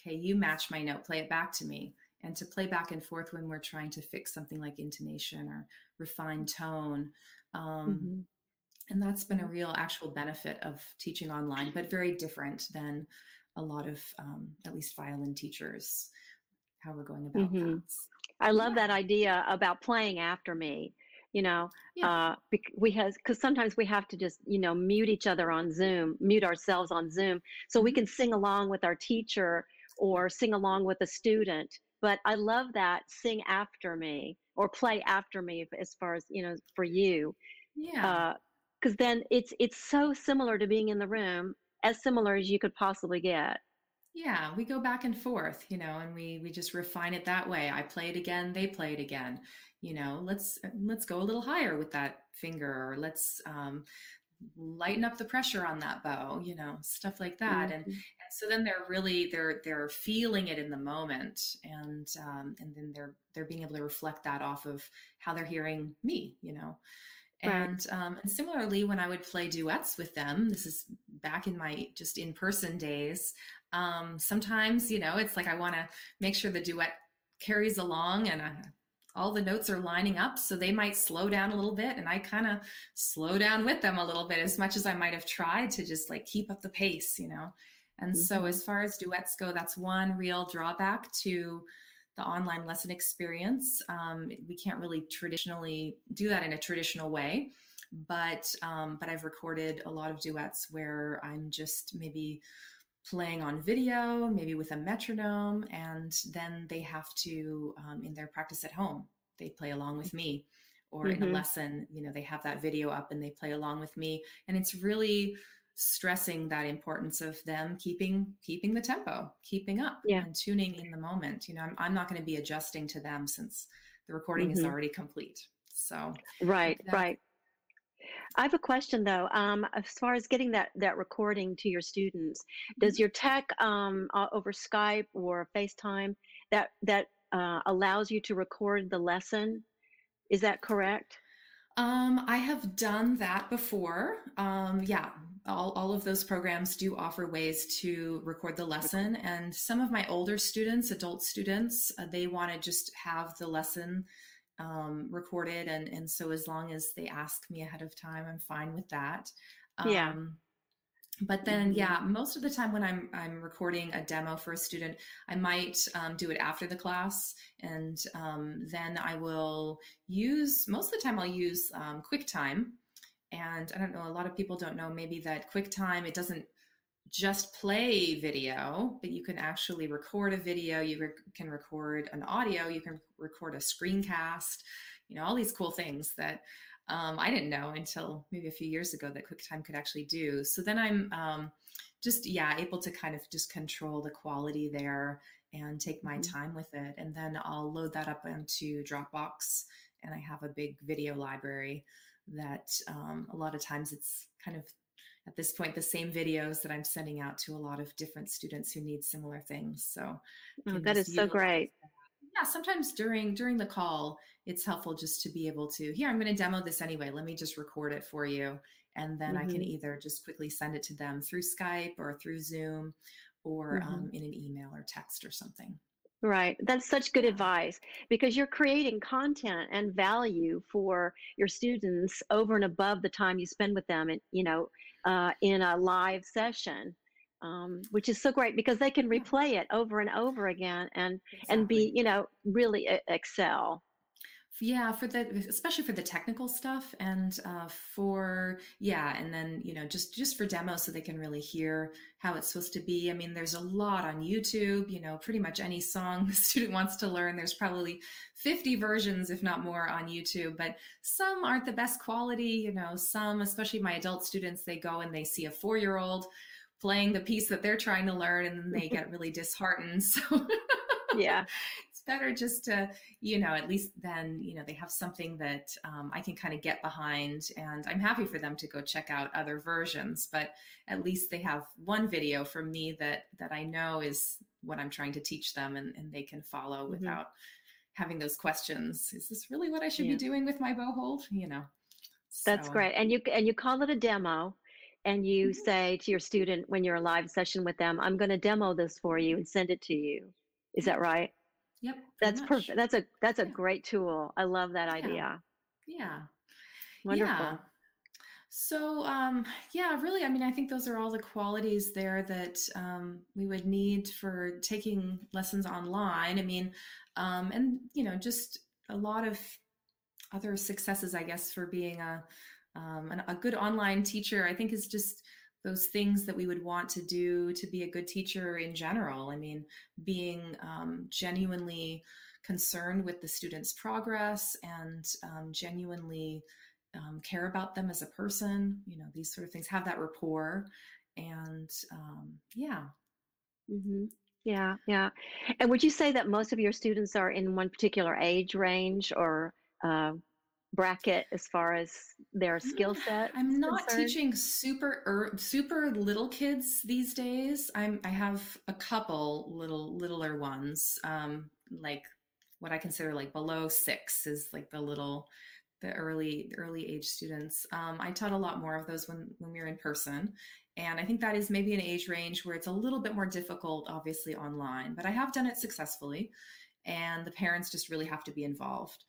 A: okay you match my note play it back to me. And to play back and forth when we're trying to fix something like intonation or refine tone. Um, mm-hmm and that's been a real actual benefit of teaching online but very different than a lot of um, at least violin teachers how we're going about mm-hmm. that
B: i love yeah. that idea about playing after me you know yeah. uh, we have because sometimes we have to just you know mute each other on zoom mute ourselves on zoom so we mm-hmm. can sing along with our teacher or sing along with a student but i love that sing after me or play after me as far as you know for you
A: yeah uh,
B: because then it's it's so similar to being in the room as similar as you could possibly get.
A: Yeah we go back and forth you know and we we just refine it that way. I play it again they play it again. You know let's let's go a little higher with that finger or let's um, lighten up the pressure on that bow you know stuff like that. Mm-hmm. and, and, so then they're really they're they're feeling it in the moment and um, and then they're they're being able to reflect that off of how they're hearing me you know and, um, and similarly, when I would play duets with them, this is back in my just in person days. Um, sometimes, you know, it's like I want to make sure the duet carries along and I, all the notes are lining up. So they might slow down a little bit, and I kind of slow down with them a little bit as much as I might have tried to just like keep up the pace, you know. And mm-hmm. so, as far as duets go, that's one real drawback to the online lesson experience. Um, we can't really traditionally do that in a traditional way, but um, but I've recorded a lot of duets where I'm just maybe playing on video, maybe with a metronome, and then they have to um, in their practice at home they play along with me, or mm-hmm. in a mm-hmm. lesson, you know, they have that video up and they play along with me, and it's really stressing that importance of them keeping keeping the tempo keeping up yeah. and tuning in the moment you know i'm, I'm not going to be adjusting to them since the recording mm-hmm. is already complete so
B: right that, right I have a question though. Um, as far as getting that that recording to your students, does mm-hmm. your tech um, uh, over Skype or FaceTime that that uh, allows you to record the lesson? Is that correct?
A: Um, I have done that before. Um, yeah, all, all of those programs do offer ways to record the lesson. And some of my older students, adult students, uh, they want to just have the lesson um, recorded. And, and so as long as they ask me ahead of time, I'm fine with that.
B: yeah
A: um, but then mm-hmm. yeah most of the time when i'm i'm recording a demo for a student i might um, do it after the class and um, then i will use most of the time i'll use um, quicktime and i don't know a lot of people don't know maybe that quicktime it doesn't just play video but you can actually record a video you rec- can record an audio you can record a screencast you know all these cool things that um, I didn't know until maybe a few years ago that QuickTime could actually do. So then I'm um, just, yeah, able to kind of just control the quality there and take my mm-hmm. time with it. And then I'll load that up into Dropbox. And I have a big video library that um, a lot of times it's kind of at this point the same videos that I'm sending out to a lot of different students who need similar things. So
B: oh, that is so great. That
A: yeah sometimes during during the call it's helpful just to be able to here i'm going to demo this anyway let me just record it for you and then mm-hmm. i can mm-hmm. either just quickly send it to them through skype or through zoom or mm-hmm. um, in an email or text or something
B: Right. That's such good advice because you're creating content and value for your students over and above the time you spend with them and you know uh, in a live session um, which is so great because they can replay it over and over again and exactly. and be you know really excel
A: yeah for the especially for the technical stuff and uh, for yeah and then you know just just for demos so they can really hear how it's supposed to be. I mean there's a lot on youtube you know pretty much any song the student wants to learn. There's probably 50 versions if not more on youtube but some aren't the best quality you know some especially my adult students they go and they see a four year old playing the piece that they're trying to learn and then they get really disheartened so
B: yeah
A: better just to you know at least then you know they have something that um, i can kind of get behind and i'm happy for them to go check out other versions but at least they have one video from me that that i know is what i'm trying to teach them and, and they can follow mm-hmm. without having those questions is this really what i should yeah. be doing with my bow hold you know
B: that's great and you and you call it a demo and you mm-hmm. say to your student when you're a live session with them, I'm going to demo this for you and send it to you. Is that right?
A: Yep.
B: That's perfect. That's a that's a yeah. great tool. I love that idea.
A: Yeah.
B: Wonderful. Yeah.
A: So um, yeah, really, I mean, I think those are all the qualities there that um, we would need for taking lessons online. I mean, um, and you know, just a lot of other successes, I guess, for being a um, and a good online teacher, I think, is just those things that we would want to do to be a good teacher in general. I mean, being um, genuinely concerned with the student's progress and um, genuinely um, care about them as a person, you know, these sort of things, have that rapport. And um, yeah.
B: Mm-hmm. Yeah, yeah. And would you say that most of your students are in one particular age range or uh, bracket as far as their skill set?
A: I'm not concerned? teaching super er, super little kids these days. I'm I have a couple little littler ones, um, like what I consider like below six is like the little the early early age students. Um, I taught a lot more of those when when we were in person, and I think that is maybe an age range where it's a little bit more difficult, obviously online. But I have done it successfully, and the parents just really have to be involved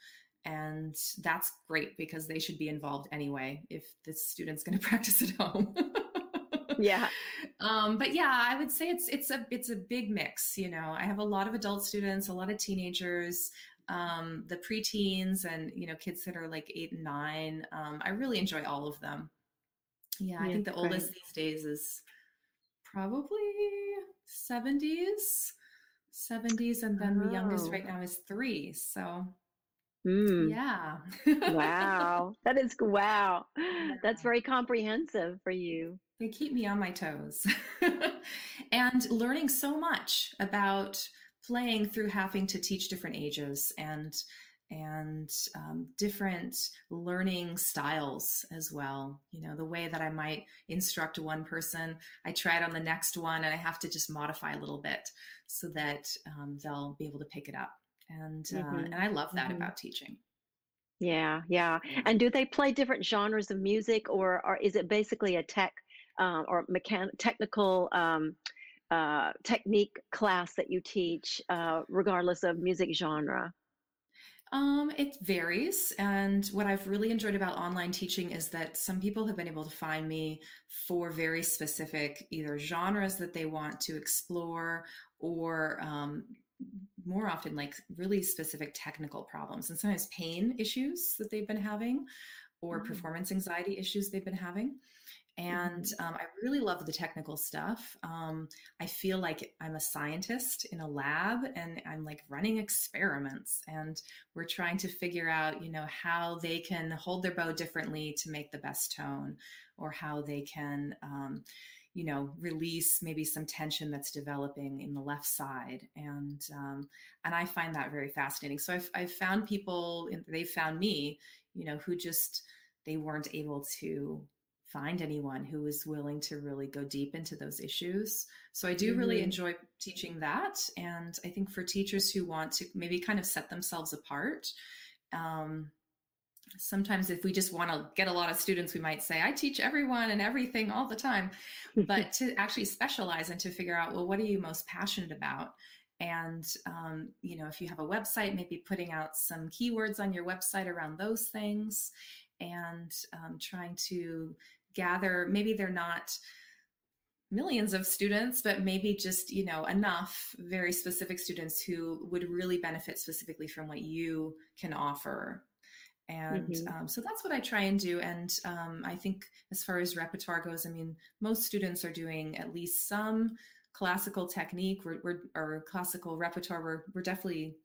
A: and that's great because they should be involved anyway if the student's going to practice at home
B: yeah
A: um, but yeah i would say it's it's a it's a big mix you know i have a lot of adult students a lot of teenagers um, the preteens and you know kids that are like eight and nine. Um, I really enjoy all of them. Yeah, I think the great. oldest these days is probably 70s 70s and then oh. the youngest right oh. now is three so mm. yeah
B: wow that is wow that's very comprehensive for you
A: they keep me on my toes and learning so much about playing through having to teach different ages and and um, different learning styles as well. You know, the way that I might instruct one person, I try it on the next one and I have to just modify a little bit so that um, they'll be able to pick it up. And, uh, mm-hmm. and I love that mm-hmm. about teaching.
B: Yeah, yeah. And do they play different genres of music or, or is it basically a tech uh, or mechan- technical um, uh, technique class that you teach, uh, regardless of music genre?
A: Um, it varies. And what I've really enjoyed about online teaching is that some people have been able to find me for very specific either genres that they want to explore or um, more often like really specific technical problems and sometimes pain issues that they've been having or mm-hmm. performance anxiety issues they've been having. And mm-hmm. um, I really love the technical stuff. Um, I feel like I'm a scientist in a lab and I'm like running experiments and we're trying to figure out, you know, how they can hold their bow differently to make the best tone or how they can, um, you know, release maybe some tension that's developing in the left side. And, um, and I find that very fascinating. So I've, I've found people, they've found me, you know, who just, they weren't able to find anyone who was willing to really go deep into those issues. So I do mm-hmm. really enjoy teaching that. And I think for teachers who want to maybe kind of set themselves apart, um, sometimes if we just want to get a lot of students, we might say, I teach everyone and everything all the time. but to actually specialize and to figure out, well, what are you most passionate about? And, um, you know, if you have a website, maybe putting out some keywords on your website around those things and um, trying to gather maybe they're not millions of students but maybe just you know enough very specific students who would really benefit specifically from what you can offer and mm-hmm. um, so that's what i try and do and um, i think as far as repertoire goes i mean most students are doing at least some classical technique we're, we're, or classical repertoire we're, we're definitely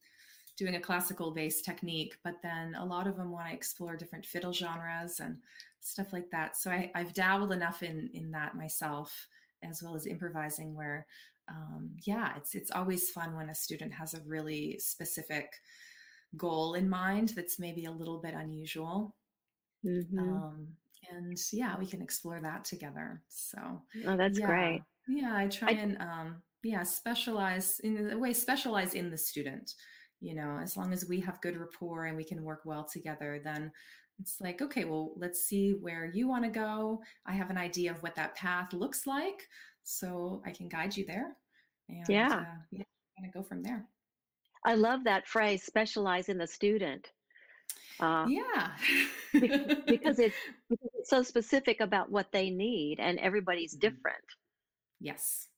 A: doing a classical based technique but then a lot of them want to explore different fiddle genres and stuff like that. So I, have dabbled enough in in that myself, as well as improvising. Where, um, yeah, it's it's always fun when a student has a really specific goal in mind that's maybe a little bit unusual. Mm-hmm. Um, and yeah, we can explore that together. So,
B: oh, that's
A: yeah,
B: great.
A: Yeah, I try I, and um, yeah, specialize in a way, specialize in the student. You know, as long as we have good rapport and we can work well together, then it's like, okay, well, let's see where you want to go. I have an idea of what that path looks like, so I can guide you there.
B: And yeah, uh,
A: yeah, kind of go from there.
B: I love that phrase, specialize in the student.
A: Uh, yeah,
B: because, it's, because it's so specific about what they need, and everybody's mm-hmm. different.
A: Yes,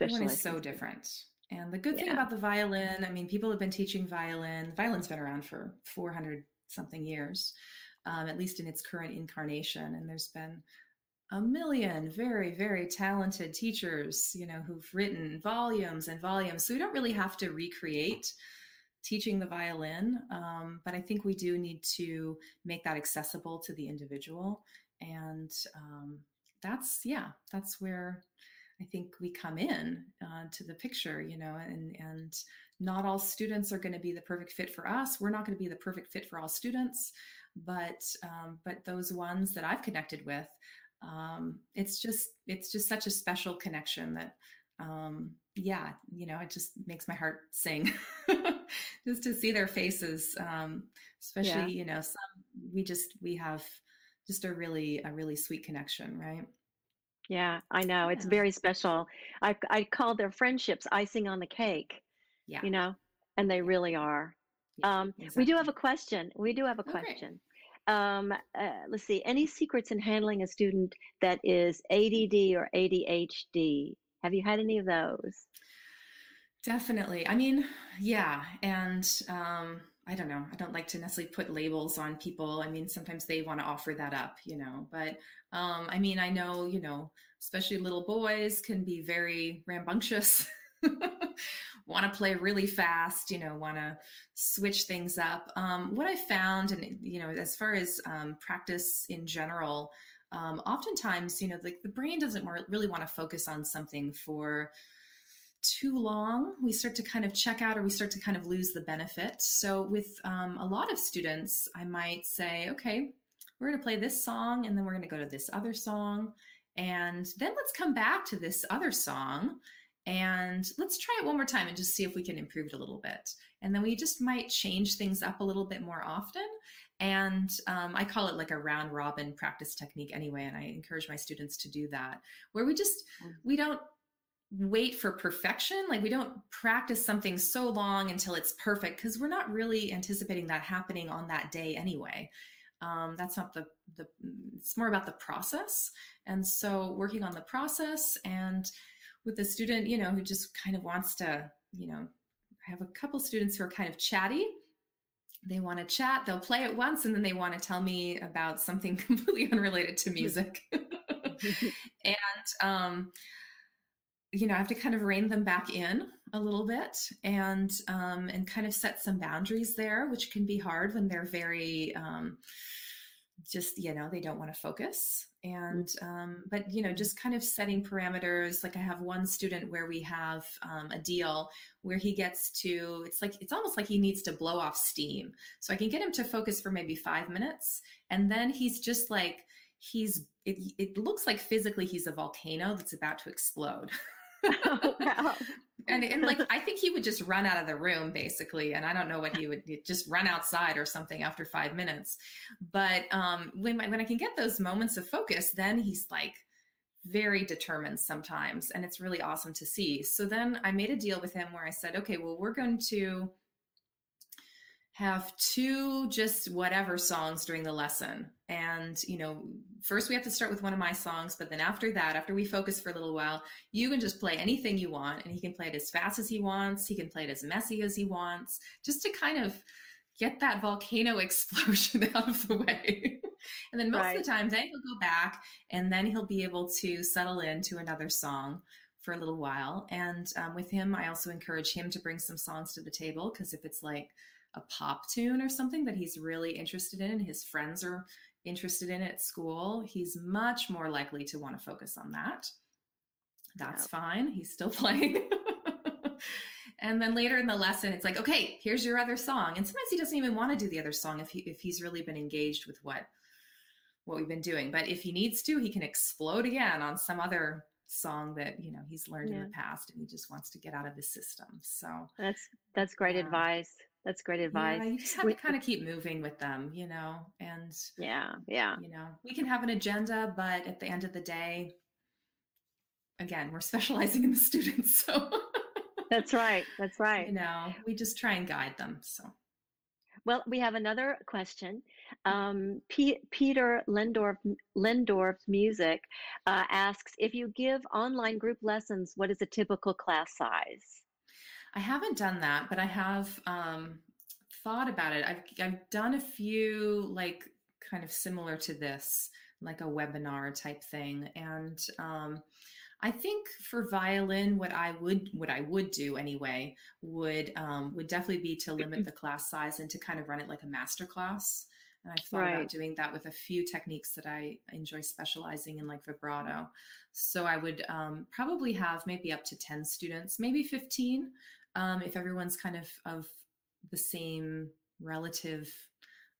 A: everyone is so different. And the good thing about the violin, I mean, people have been teaching violin. Violin's been around for 400 something years, um, at least in its current incarnation. And there's been a million very, very talented teachers, you know, who've written volumes and volumes. So we don't really have to recreate teaching the violin, um, but I think we do need to make that accessible to the individual. And um, that's, yeah, that's where I think we come in uh, to the picture, you know, and and not all students are going to be the perfect fit for us. We're not going to be the perfect fit for all students, but um, but those ones that I've connected with, um, it's just it's just such a special connection that um, yeah, you know, it just makes my heart sing just to see their faces, um, especially yeah. you know, some we just we have just a really a really sweet connection, right?
B: Yeah, I know. It's very special. I I call their friendships icing on the cake,
A: Yeah.
B: you know, and they really are.
A: Yeah,
B: Um, we do have a question. We do have a question. Um, uh, let's see. Any secrets in handling a student that is ADD or ADHD? Have you had any of those?
A: Definitely. I mean, yeah. And um, I don't know. I don't like to necessarily put labels on people. I mean, sometimes they want to offer that up, you know. But um, I mean, I know, you know, especially little boys can be very rambunctious, want to play really fast, you know, want to switch things up. Um, what I found, and you know, as far as um, practice in general, um, oftentimes, you know, like the brain doesn't really want to focus on something for too long, we start to kind of check out or we start to kind of lose the benefit. So, with um, a lot of students, I might say, okay, we're going to play this song and then we're going to go to this other song. And then let's come back to this other song and let's try it one more time and just see if we can improve it a little bit. And then we just might change things up a little bit more often. And um, I call it like a round robin practice technique anyway. And I encourage my students to do that, where we just, mm. we don't wait for perfection. Like we don't practice something so long until it's perfect because we're not really anticipating that happening on that day anyway. Um, that's not the the. It's more about the process, and so working on the process and with a student, you know, who just kind of wants to, you know, I have a couple students who are kind of chatty. They want to chat. They'll play it once, and then they want to tell me about something completely unrelated to music. and um, you know, I have to kind of rein them back in a little bit and um, and kind of set some boundaries there, which can be hard when they're very um, just you know they don't want to focus and um, but you know just kind of setting parameters like i have one student where we have um, a deal where he gets to it's like it's almost like he needs to blow off steam. So i can get him to focus for maybe five minutes and then he's just like he's it, it looks like physically he's a volcano that's about to explode. Oh, wow. and, and like I think he would just run out of the room basically, and I don't know what he would just run outside or something after five minutes. But um, when when I can get those moments of focus, then he's like very determined sometimes, and it's really awesome to see. So then I made a deal with him where I said, okay, well we're going to have two just whatever songs during the lesson. And, you know, first we have to start with one of my songs, but then after that, after we focus for a little while, you can just play anything you want. And he can play it as fast as he wants. He can play it as messy as he wants, just to kind of get that volcano explosion out of the way. and then most right. of the time, then he'll go back and then he'll be able to settle into another song for a little while. And um, with him, I also encourage him to bring some songs to the table because if it's like, a pop tune or something that he's really interested in, his friends are interested in at school, he's much more likely to want to focus on that. That's yeah. fine. He's still playing. and then later in the lesson, it's like, okay, here's your other song. And sometimes he doesn't even want to do the other song if he if he's really been engaged with what what we've been doing. But if he needs to, he can explode again on some other song that you know he's learned yeah. in the past and he just wants to get out of the system. So
B: that's that's great yeah. advice. That's great advice.
A: Yeah, you just have we, to kind of keep moving with them, you know, and
B: yeah, yeah.
A: You know, we can have an agenda, but at the end of the day, again, we're specializing in the students. So
B: that's right. That's right.
A: You know, we just try and guide them. So
B: well, we have another question. Um, P- Peter Lindorf, Lindorf's music uh, asks if you give online group lessons, what is a typical class size?
A: I haven't done that, but I have um, thought about it. I've I've done a few like kind of similar to this, like a webinar type thing, and um, I think for violin, what I would what I would do anyway would um, would definitely be to limit the class size and to kind of run it like a master class. And I've thought right. about doing that with a few techniques that I enjoy specializing in, like vibrato. So I would um, probably have maybe up to 10 students, maybe 15, um, if everyone's kind of of the same relative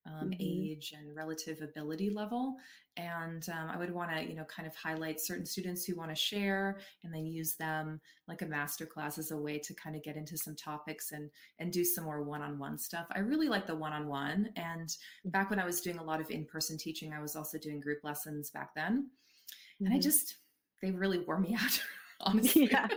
A: um, mm-hmm. age and relative ability level. And um, I would want to, you know, kind of highlight certain students who want to share and then use them like a master class as a way to kind of get into some topics and and do some more one-on-one stuff. I really like the one-on-one. And mm-hmm. back when I was doing a lot of in-person teaching, I was also doing group lessons back then. Mm-hmm. And I mm-hmm. just they really wore me out, honestly.
B: Yeah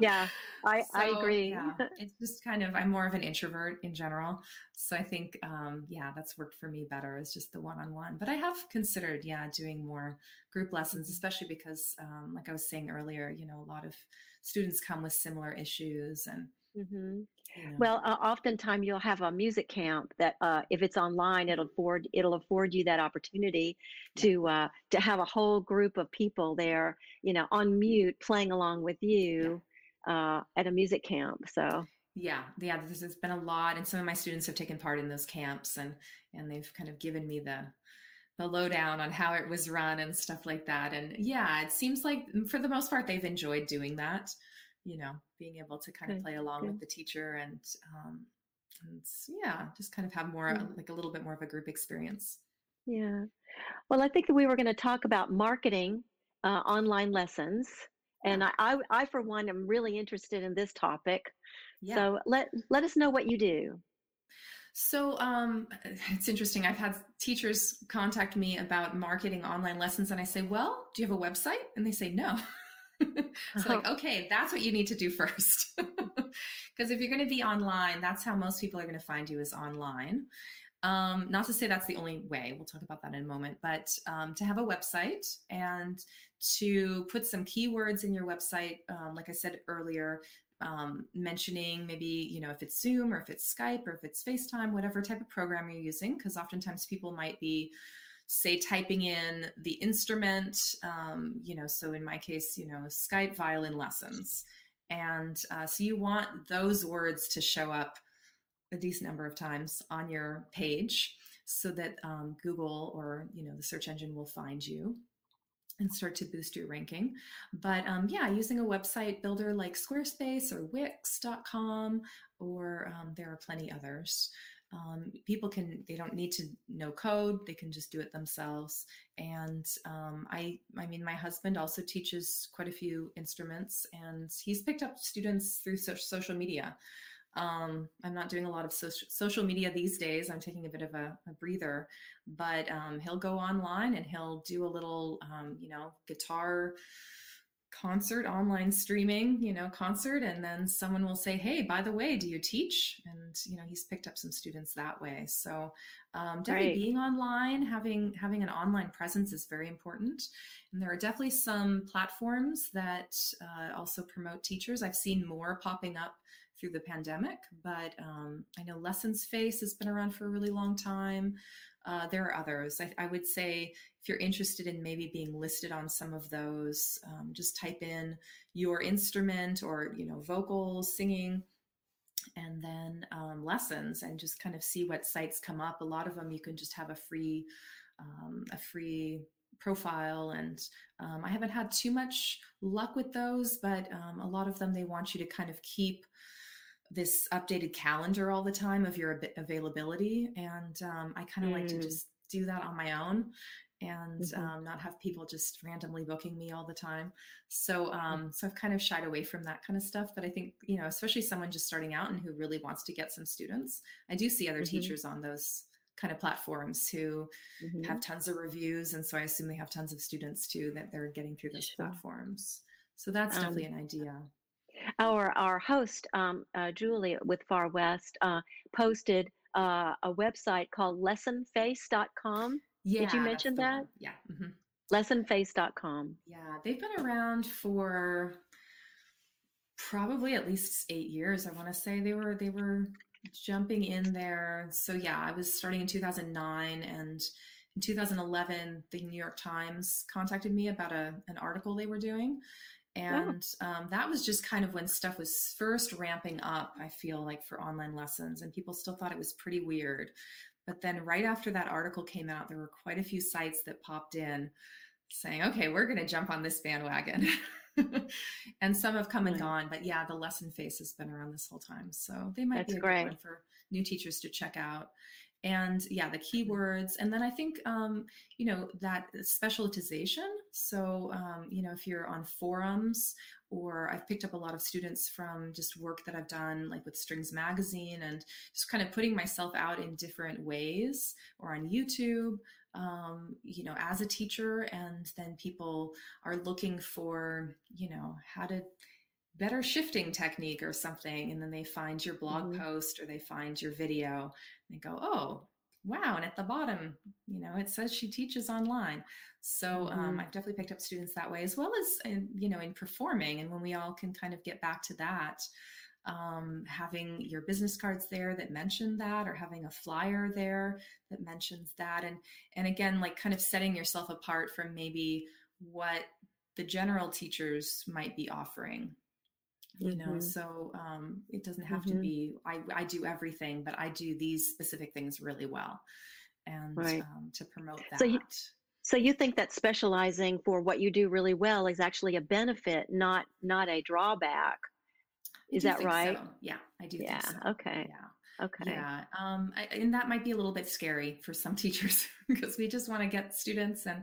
B: yeah i so, i agree yeah,
A: it's just kind of i'm more of an introvert in general so i think um yeah that's worked for me better is just the one-on-one but i have considered yeah doing more group lessons especially because um like i was saying earlier you know a lot of students come with similar issues and
B: Mm-hmm. Well, uh, oftentimes you'll have a music camp that, uh, if it's online, it'll afford it'll afford you that opportunity yeah. to uh, to have a whole group of people there, you know, on mute playing along with you yeah. Uh, at a music camp. So
A: yeah, yeah, there's, there's been a lot, and some of my students have taken part in those camps, and and they've kind of given me the the lowdown on how it was run and stuff like that. And yeah, it seems like mm, for the most part they've enjoyed doing that you know, being able to kind of play along with the teacher and, um, and yeah, just kind of have more yeah. like a little bit more of a group experience.
B: Yeah. Well, I think that we were going to talk about marketing uh, online lessons. And I, I, I, for one, am really interested in this topic. Yeah. So let let us know what you do.
A: So um, it's interesting. I've had teachers contact me about marketing online lessons, and I say, "Well, do you have a website?" And they say, "No." so like okay that's what you need to do first because if you're going to be online that's how most people are going to find you is online um, not to say that's the only way we'll talk about that in a moment but um, to have a website and to put some keywords in your website um, like i said earlier um, mentioning maybe you know if it's zoom or if it's skype or if it's facetime whatever type of program you're using because oftentimes people might be say typing in the instrument, um, you know, so in my case, you know, Skype violin lessons. And uh, so you want those words to show up a decent number of times on your page so that um, Google or, you know, the search engine will find you and start to boost your ranking. But um, yeah, using a website builder like Squarespace or Wix.com, or um, there are plenty others. Um, people can they don't need to know code they can just do it themselves. And um, i i mean my husband also teaches quite a few instruments and he's picked up students through so- social media um, i'm not doing a lot of social, social media these days. I'm taking a bit of a, a breather but um, he'll go online and he'll do a little um, you know guitar concert online streaming you know concert and then someone will say hey by the way do you teach? And you know he's picked up some students that way. So um, definitely right. being online having having an online presence is very important. And there are definitely some platforms that uh, also promote teachers. I've seen more popping up through the pandemic but um, i know lessons face has been around for a really long time uh, there are others. I, I, would say if you're interested in maybe being listed on some of those, um, just type in your instrument or you know vocals, singing, and then um, lessons, and just kind of see what sites come up. A lot of them you can just have a free um, a free profile and um, i haven't had too much luck with those but um, a lot of them they want you to kind of keep this updated calendar all the time of your availability and um, i kind of mm. like to mm. just do that on my own and mm-hmm. um, not have people just randomly booking me all the time so mm. um, so i've kind of shied away from that kind of stuff but i think you know especially someone just starting out and who really wants to get some students i do see other mm-hmm. teachers on those kind of platforms who mm-hmm. have tons of reviews and so i assume they have tons of students too that they're getting through those sure. platforms so that's um, definitely an idea
B: our our host um, uh, Julie with FAR-West uh, posted uh, a website called lessonface.com. Yeah, Did you mention that?
A: Yeah. Mm-hmm.
B: Lessonface.com.
A: Yeah, they've been around for probably at least eight years. I want to say they were they were jumping in there. So yeah, I was starting in 2009 and in 2011 the New York Times contacted me about a an article they were doing And um, that was just kind of when stuff was first ramping up, I feel like, for online lessons, and people still thought it was pretty weird. But then, right after that article came out, there were quite a few sites that popped in saying, okay, we're going to jump on this bandwagon. and some have come and gone. But yeah, the Lessonface has been around this whole time. So they might That's be a great. good one for new teachers to check out and yeah the keywords and then i think um, you know that specialization so um, you know if you're on forums or i've picked up a lot of students from just work that i've done like with strings magazine and just kind of putting myself out in different ways or on youtube um, you know as a teacher and then people are looking for you know how to better shifting technique or something and then they find your blog mm-hmm. post or they find your video and go oh wow and at the bottom you know it says she teaches online so um,
B: Mhm.
A: i've definitely picked up students that way as well as in, you know in performing and when we all can kind of get back to that um, having your business cards there that mention that or having a flyer there that mentions that and and again like kind of setting yourself apart from maybe what the general teachers might be offering you know
B: Mhm.
A: so um, it doesn't have to
B: Mhm.
A: be I, I do everything but i do these specific things really well and
B: Right.
A: um, to promote that
B: So you- So you think that specializing for what you do really well is actually a benefit, not not a drawback? Is that right?
A: so. yeah i do
B: Yeah.
A: think so
B: Okay.
A: yeah
B: Okay.
A: Yeah, um, I, and that might be a little bit scary for some teachers because we just want to get students and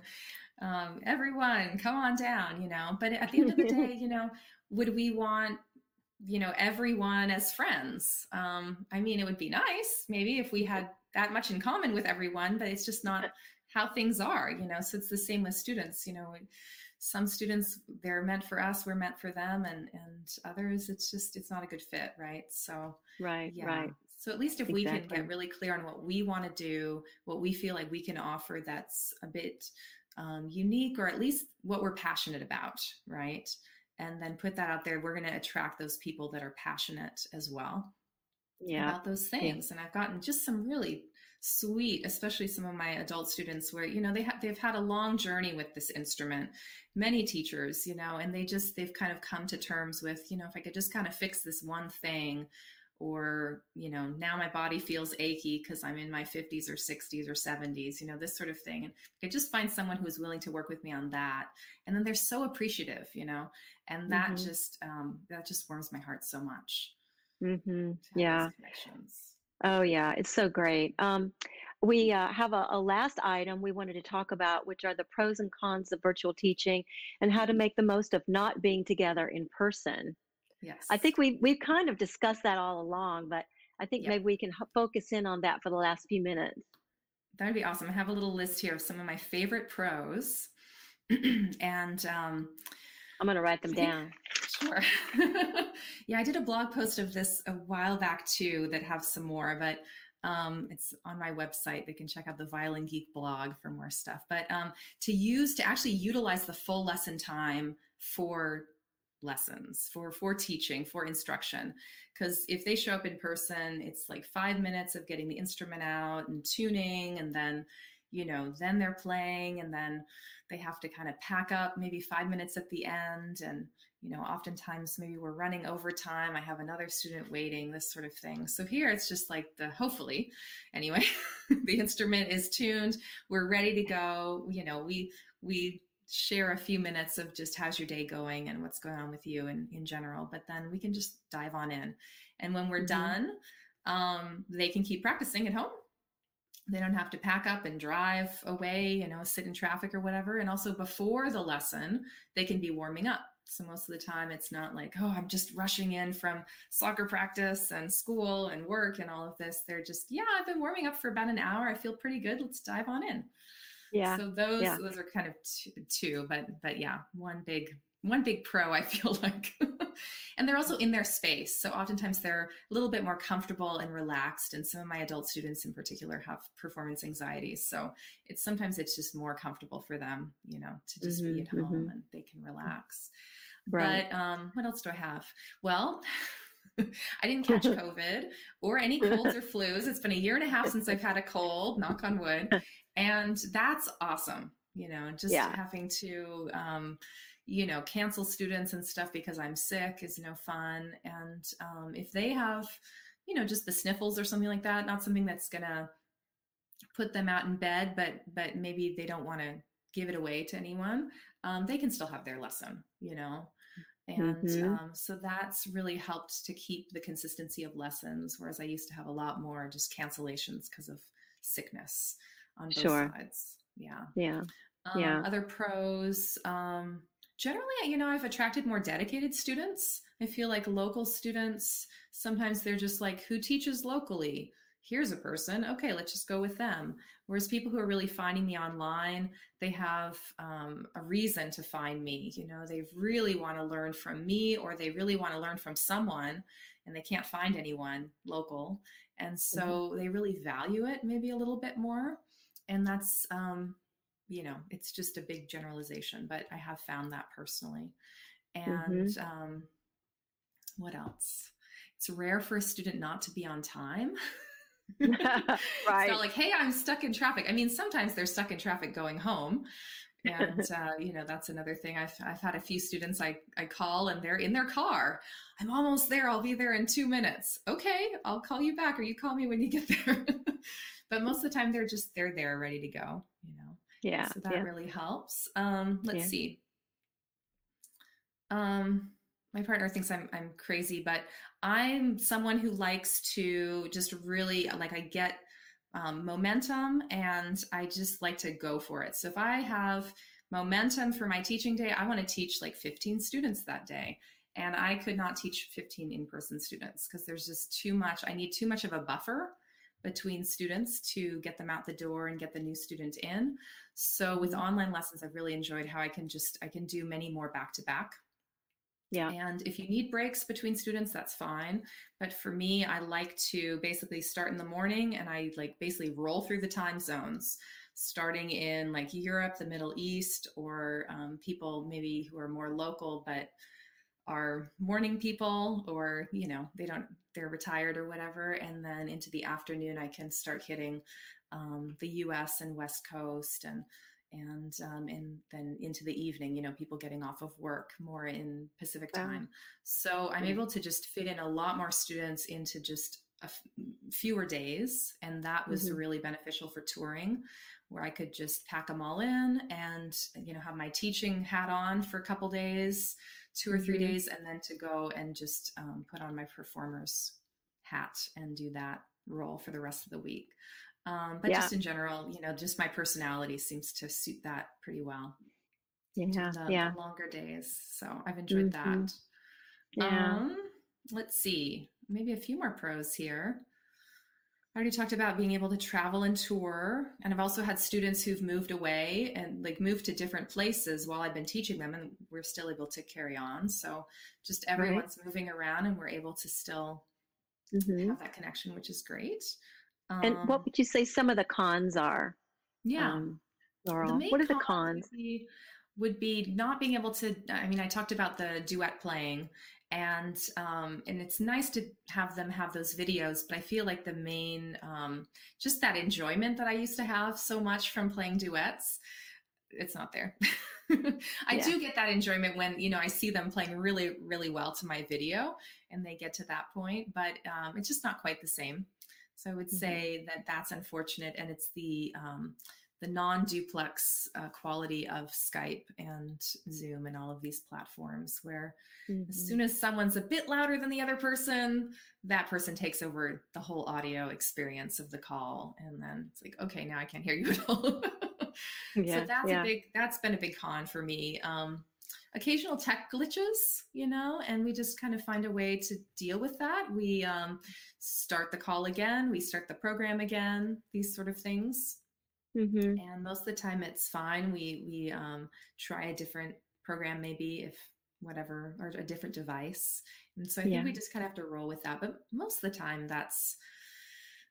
A: um, everyone come on down, you know. But at the end of the day, you know, would we want, you know, everyone as friends? Um, I mean, it would be nice maybe if we had that much in common with everyone, but it's just not how things are, you know. So it's the same with students, you know. Some students they're meant for us, we're meant for them, and and others it's just it's not a good fit, right? So
B: Right.
A: yeah.
B: Right.
A: So at least if we can get really clear on what we want to do, what we feel like we can offer that's a bit um, unique, or at least what we're passionate about, right? And then put that out there, we're going to attract those people that are passionate as well
B: Yeah.
A: about those things. And I've gotten just some really sweet, especially some of my adult students where, you know, they have they've had a long journey with this instrument. Many teachers, you know, and they just they've kind of come to terms with, you know, if I could just kind of fix this one thing or, you know, now my body feels achy because I'm in my 50s or 60s or 70s, you know, this sort of thing. And I just find someone who's willing to work with me on that. And then they're so appreciative, you know, and that
B: Mhm.
A: just um that just warms my heart so much.
B: hmm
A: those
B: Yeah.
A: Connections.
B: Oh, yeah. It's so great. Um, we uh, have a, a last item we wanted to talk about, which are the pros and cons of virtual teaching and how to make the most of not being together in person.
A: Yes.
B: I think we we've kind of discussed that all along, but I think
A: Yeah.
B: maybe we can h- focus in on that for the last few minutes.
A: That'd be awesome. I have a little list here of some of my favorite pros. and um,
B: I'm going to write them down.
A: sure. yeah, I did a blog post of this a while back too that have some more, but um, it's on my website. They can check out the Violin Geek blog for more stuff. But um, to use, to actually utilize the full lesson time for lessons for for teaching for instruction. Because if they show up in person it's like five minutes of getting the instrument out and tuning and then you know then they're playing and then they have to kind of pack up maybe five minutes at the end. And you know oftentimes maybe we're running overtime i have another student waiting this sort of thing. So here it's just like the hopefully anyway the instrument is tuned we're ready to go. You know we we share a few minutes of just how's your day going and what's going on with you in, in general but then we can just dive on in. And when we're
B: Mhm.
A: done um, they can keep practicing at home. They don't have to pack up and drive away you know sit in traffic or whatever. And also before the lesson they can be warming up. So most of the time it's not like oh i'm just rushing in from soccer practice and school and work and all of this. They're just yeah i've been warming up for about an hour. I feel pretty good. Let's dive on in
B: Yeah.
A: so those
B: yeah.
A: those are kind of two, two, but but yeah, one big one big pro I feel like. and they're also in their space. So oftentimes they're a little bit more comfortable and relaxed. And some of my adult students in particular have performance anxieties. So it's sometimes it's just more comfortable for them, you know, to just
B: Mhm,
A: be at home
B: mhm.
A: and they can relax.
B: Right.
A: But um, what else do I have? Well, I didn't catch COVID or any colds or flus. It's been a year and a half since I've had a cold, knock on wood. And that's awesome. You know, just
B: Yeah.
A: having to, um, you know, cancel students and stuff because I'm sick is no fun. And um, if they have, you know, just the sniffles or something like that, not something that's going to put them out in bed, but but maybe they don't want to give it away to anyone, um, they can still have their lesson, you know. And
B: Mhm.
A: um, so that's really helped to keep the consistency of lessons, whereas I used to have a lot more just cancellations because of sickness on both
B: Sure.
A: sides. Yeah.
B: Yeah.
A: Um,
B: Yeah.
A: Other pros, um, generally, you know, I've attracted more dedicated students. I feel like local students, sometimes they're just like, who teaches locally? Here's a person. Okay, let's just go with them. Whereas people who are really finding me online, they have um, a reason to find me. You know, they really want to learn from me or they really want to learn from someone and they can't find anyone local. and so mm-hmm. they really value it maybe a little bit more and that's um, you know it's just a big generalization but i have found that personally. And mm-hmm. um, what else? It's rare for a student not to be on time.
B: Right
A: it's not like hey i'm stuck in traffic. I mean sometimes they're stuck in traffic going home. And uh, you know that's another thing. I've, I've had a few students I, I call and they're in their car. I'm almost there. I'll be there in two minutes. Okay i'll call you back or you call me when you get there but most of the time they're just they're there ready to go you know
B: yeah
A: so that
B: yeah.
A: really helps um let's yeah. see um my partner thinks I'm I'm crazy, but I'm someone who likes to just really like I get um, momentum and I just like to go for it. So if I have momentum for my teaching day, I want to teach like 15 students that day. And I could not teach 15 in person students because there's just too much. I need too much of a buffer between students to get them out the door and get the new student in. So with mm-hmm. online lessons, I've really enjoyed how I can just, I can do many more back to back
B: yeah.
A: And if you need breaks between students, that's fine. But for me, I like to basically start in the morning and I like basically roll through the time zones, starting in like Europe, the Middle East, or um, people maybe who are more local but are morning people or you know they don't they're retired or whatever and then into the afternoon i can start hitting um, the us and west coast and and um, and then into the evening you know people getting off of work more in pacific time. So i'm able to just fit in a lot more students into just a f- fewer days and that was mm-hmm. really beneficial for touring where i could just pack them all in and you know have my teaching hat on for a couple days two or 3 mm-hmm. days and then to go and just um, put on my performers hat and do that role for the rest of the week um, but yeah. just in general, you know, just my personality seems to suit that pretty well.
B: Yeah,
A: the,
B: yeah.
A: The longer days, so I've enjoyed
B: mm-hmm.
A: that.
B: Yeah.
A: Um, let's see, maybe a few more pros here. I already talked about being able to travel and tour, and I've also had students who've moved away and like moved to different places while I've been teaching them, and we're still able to carry on. So just everyone's right. moving around, and we're able to still mm-hmm. have that connection, which is great.
B: Um, and what um, would you say some of the cons are?
A: Yeah. Um,
B: Laurel, what are the cons?
A: Would be, would be, not being able to, I mean, I talked about the duet playing and um, and it's nice to have them have those videos but i feel like the main um, just that enjoyment that i used to have so much from playing duets it's not there i yeah. do get that enjoyment when you know i see them playing really really well to my video and they get to that point but um, it's just not quite the same so I would mm-hmm. say that that's unfortunate, and it's the um, the non-duplex uh, quality of Skype and Zoom and all of these platforms, where mm-hmm. as soon as someone's a bit louder than the other person, that person takes over the whole audio experience of the call, and then it's like, okay, now I can't hear you at all. yeah, so that's yeah. a big that's been a big con for me. Um, occasional tech glitches, you know, and we just kind of find a way to deal with that. We um, start the call again, we start the program again, these sort of things. Mm-hmm. And most of the time it's fine. We we um, try a different program maybe if whatever or a different device. And so I think we just kind of have to roll with that. But most of the time that's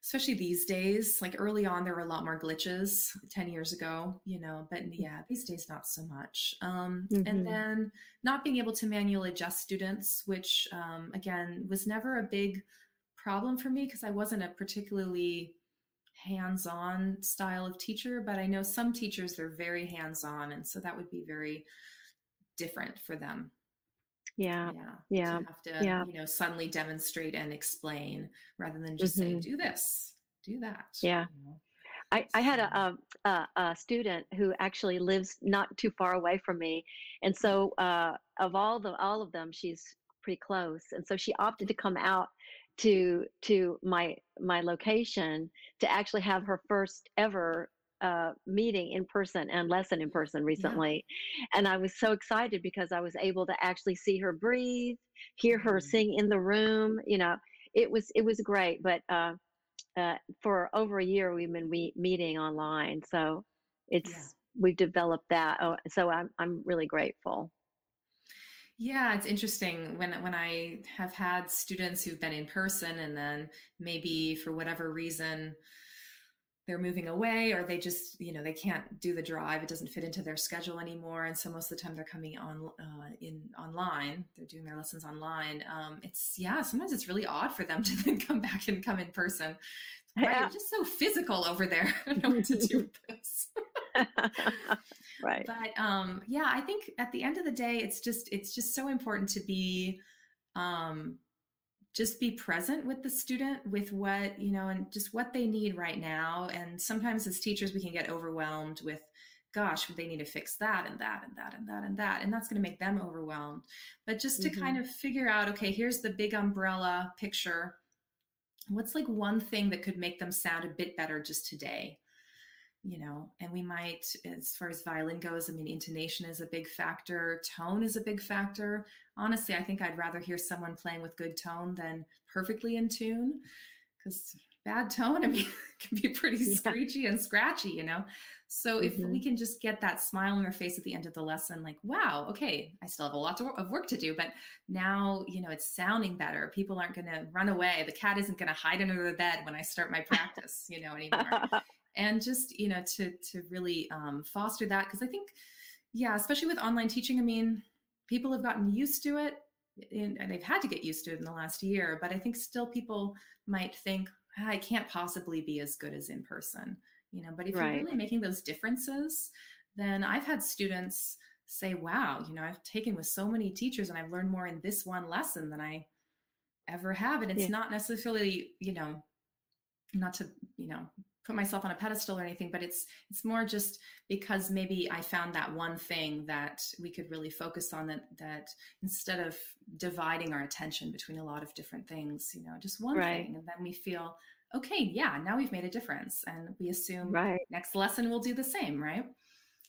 A: especially these days like early on there were a lot more glitches 10 years ago you know but mm. yeah these days not so much um, mm-hmm. and then not being able to manually adjust students which um, again was never a big problem for me because i wasn't a particularly hands-on style of teacher but i know some teachers they're very hands-on and so that would be very different for them
B: yeah
A: yeah
B: yeah
A: to have to
B: yeah.
A: you know suddenly demonstrate and explain rather than just mm-hmm. say do this do that
B: yeah you know? I, I had a, a, a, student who actually lives not too far away from me, and so uh, of all the all of them, she's pretty close, and so she opted to come out to to my my location to actually have her first ever uh, meeting in person and lesson in person recently. Yeah. And I was so excited because I was able to actually see her breathe, hear her mm-hmm. sing in the room. You know, it was it was great. But uh, uh, for over a year, we've been we- meeting online, so it's yeah. we've developed that. Oh, so I'm I'm really grateful.
A: Yeah, it's interesting when when I have had students who've been in person and then maybe for whatever reason they're moving away or they just you know they can't do the drive it doesn't fit into their schedule anymore. And so most of the time they're coming on uh, in online they're doing their lessons online. Um, it's yeah sometimes it's really odd for them to then come back and come in person. Yeah. right just so physical over there. I don't know what to do with this
B: right.
A: But um yeah i think at the end of the day it's just it's just so important to be um just be present with the student with what you know and just what they need right now. And sometimes as teachers we can get overwhelmed with gosh they need to fix that and that and that and that and that? And that's going to make them overwhelmed. But just to mm-hmm. kind of figure out okay here's the big umbrella picture. What's like one thing that could make them sound a bit better just today you know and we might as far as violin goes i mean intonation is a big factor tone is a big factor. Honestly i think i'd rather hear someone playing with good tone than perfectly in tune because bad tone i mean can be pretty yeah. screechy and scratchy you know? So if mm-hmm. we can just get that smile on their face at the end of the lesson like wow okay i still have a lot to, of work to do but now you know it's sounding better. People aren't going to run away. The cat isn't going to hide under the bed when i start my practice you know anymore and just you know to to really um, foster that because i think yeah especially with online teaching i mean people have gotten used to it and they've had to get used to it in the last year but i think still people might think ah, i can't possibly be as good as in person you know but if right. you're really making those differences then i've had students say wow you know i've taken with so many teachers and i've learned more in this one lesson than i ever have and it's yeah. not necessarily you know not to you know put myself on a pedestal or anything but it's it's more just because maybe i found that one thing that we could really focus on that that instead of dividing our attention between a lot of different things you know just one right. thing and then we feel okay yeah now we've made a difference and we assume right next lesson we'll do the same right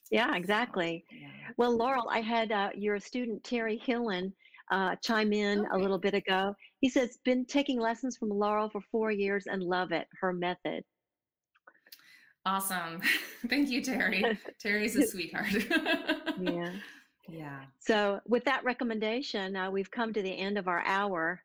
B: yeah exactly so, yeah. well laurel i had uh, your student terry hillen uh, chime in okay. a little bit ago. He says, been taking lessons from Laurel for four years and love it, her method.
A: Awesome. Thank you, Terry. Terry's a sweetheart.
B: yeah.
A: Yeah.
B: So, with that recommendation, uh, we've come to the end of our hour.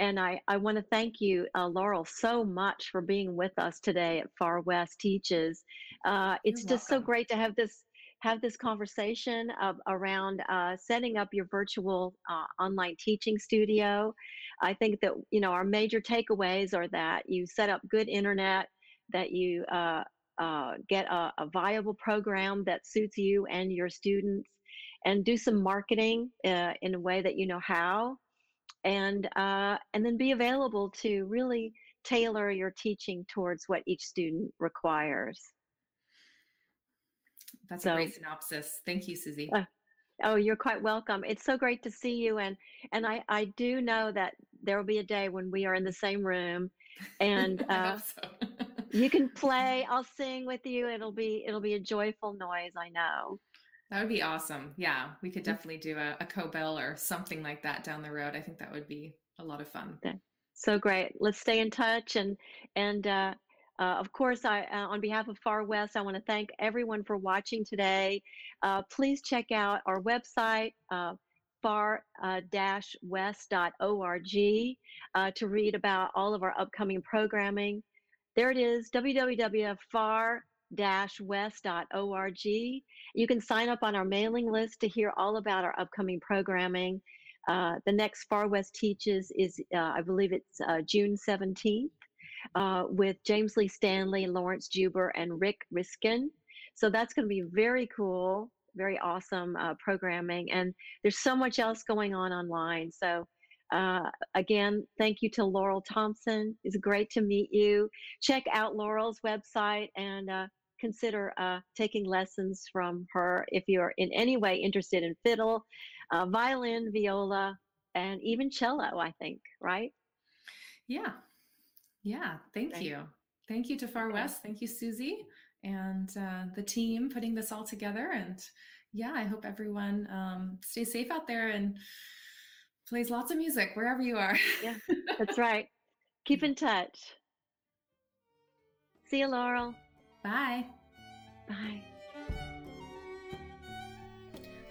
B: And I, I want to thank you, uh, Laurel, so much for being with us today at Far West Teaches. Uh, it's You're just welcome. so great to have this have this conversation of, around uh, setting up your virtual uh, online teaching studio. I think that you know our major takeaways are that you set up good internet, that you uh, uh, get a, a, viable program that suits you and your students, and do some marketing uh, in a way that you know how, and uh, and then be available to really tailor your teaching towards what each student requires.
A: That's so, a great synopsis. Thank you, Susie. Uh,
B: oh, you're quite welcome. It's so great to see you, and and I I do know that there will be a day when we are in the same room, and uh, so you can play. I'll sing with you. It'll be it'll be a joyful noise. I know.
A: That would be awesome. Yeah, we could definitely do a, a co-bill or something like that down the road. I think that would be a lot of fun.
B: So great. Let's stay in touch and and uh, uh, of course, I, uh, on behalf of Far West, I want to thank everyone for watching today. Uh, please check out our website, uh, far-west.org, uh, to read about all of our upcoming programming. There it is, www.far-west.org. You can sign up on our mailing list to hear all about our upcoming programming. Uh, the next Far West Teaches is, uh, I believe it's uh, June 17th, uh, with James Lee Stanley, Laurence Juber, and Rick Riskin. So that's going to be very cool, very awesome uh, programming. And there's so much else going on online. So uh, again, thank you to Laurel Thomsen. It's great to meet you. Check out Laurel's website and uh, consider uh, taking lessons from her if you're in any way interested in fiddle, uh, violin, viola, and even cello, I think, right?
A: Yeah. Yeah. Thank right. you. Thank you to Far. West. Thank you, Susie, and uh, the team putting this all together. And yeah, I hope everyone um, stays safe out there and plays lots of music wherever you are.
B: yeah, that's right. Keep in touch. See you, Laurel.
A: Bye.
B: Bye.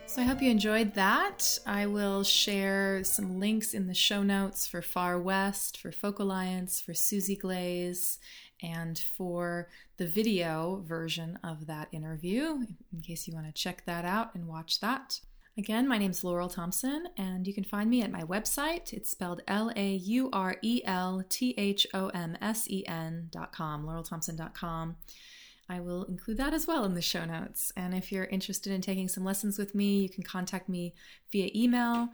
A: So I hope you enjoyed that. I will share some links in the show notes for Far West, for Folk Alliance, for Susie Glaze, and for the video version of that interview, in case you want to check that out and watch that. Again, my name is Laurel Thomsen, and you can find me at my website. It's spelled L A U R E L T H O M S E N dot com, laurelthomsen.com. I will include that as well in the show notes. And if you're interested in taking some lessons with me, you can contact me via email.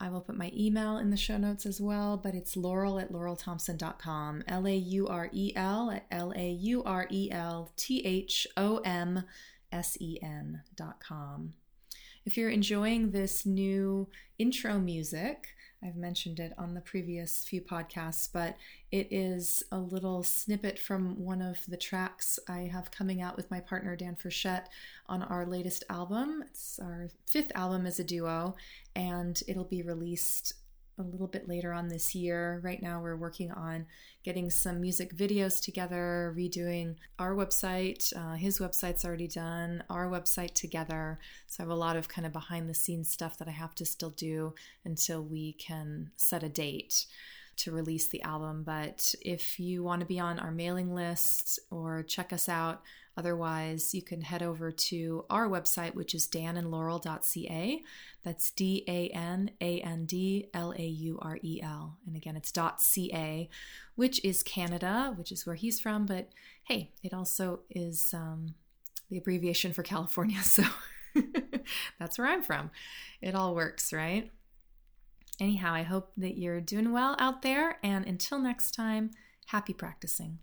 A: I will put my email in the show notes as well, but it's laurel at laurelthomsen.com. L A U R E L at L-A-U-R-E-L-T-H-O-M-S-E-N L A U R L T H O M S E N.com. If you're enjoying this new intro music, I've mentioned it on the previous few podcasts, but it is a little snippet from one of the tracks I have coming out with my partner Dan Frechette on our latest album. It's our fifth album as a duo, and it'll be released a little bit later on this year. Right now, we're working on getting some music videos together, redoing our website. Uh, his website's already done, our website together. So I have a lot of kind of behind the scenes stuff that I have to still do until we can set a date to release the album. But if you want to be on our mailing list or check us out, otherwise, you can head over to our website, which is danandlaurel.ca. That's D A N A N D L A U R E L. And again, it's .ca, which is Canada, which is where he's from. But hey, it also is um, the abbreviation for California. So that's where I'm from. It all works, right? Anyhow, I hope that you're doing well out there. And until next time, happy practicing.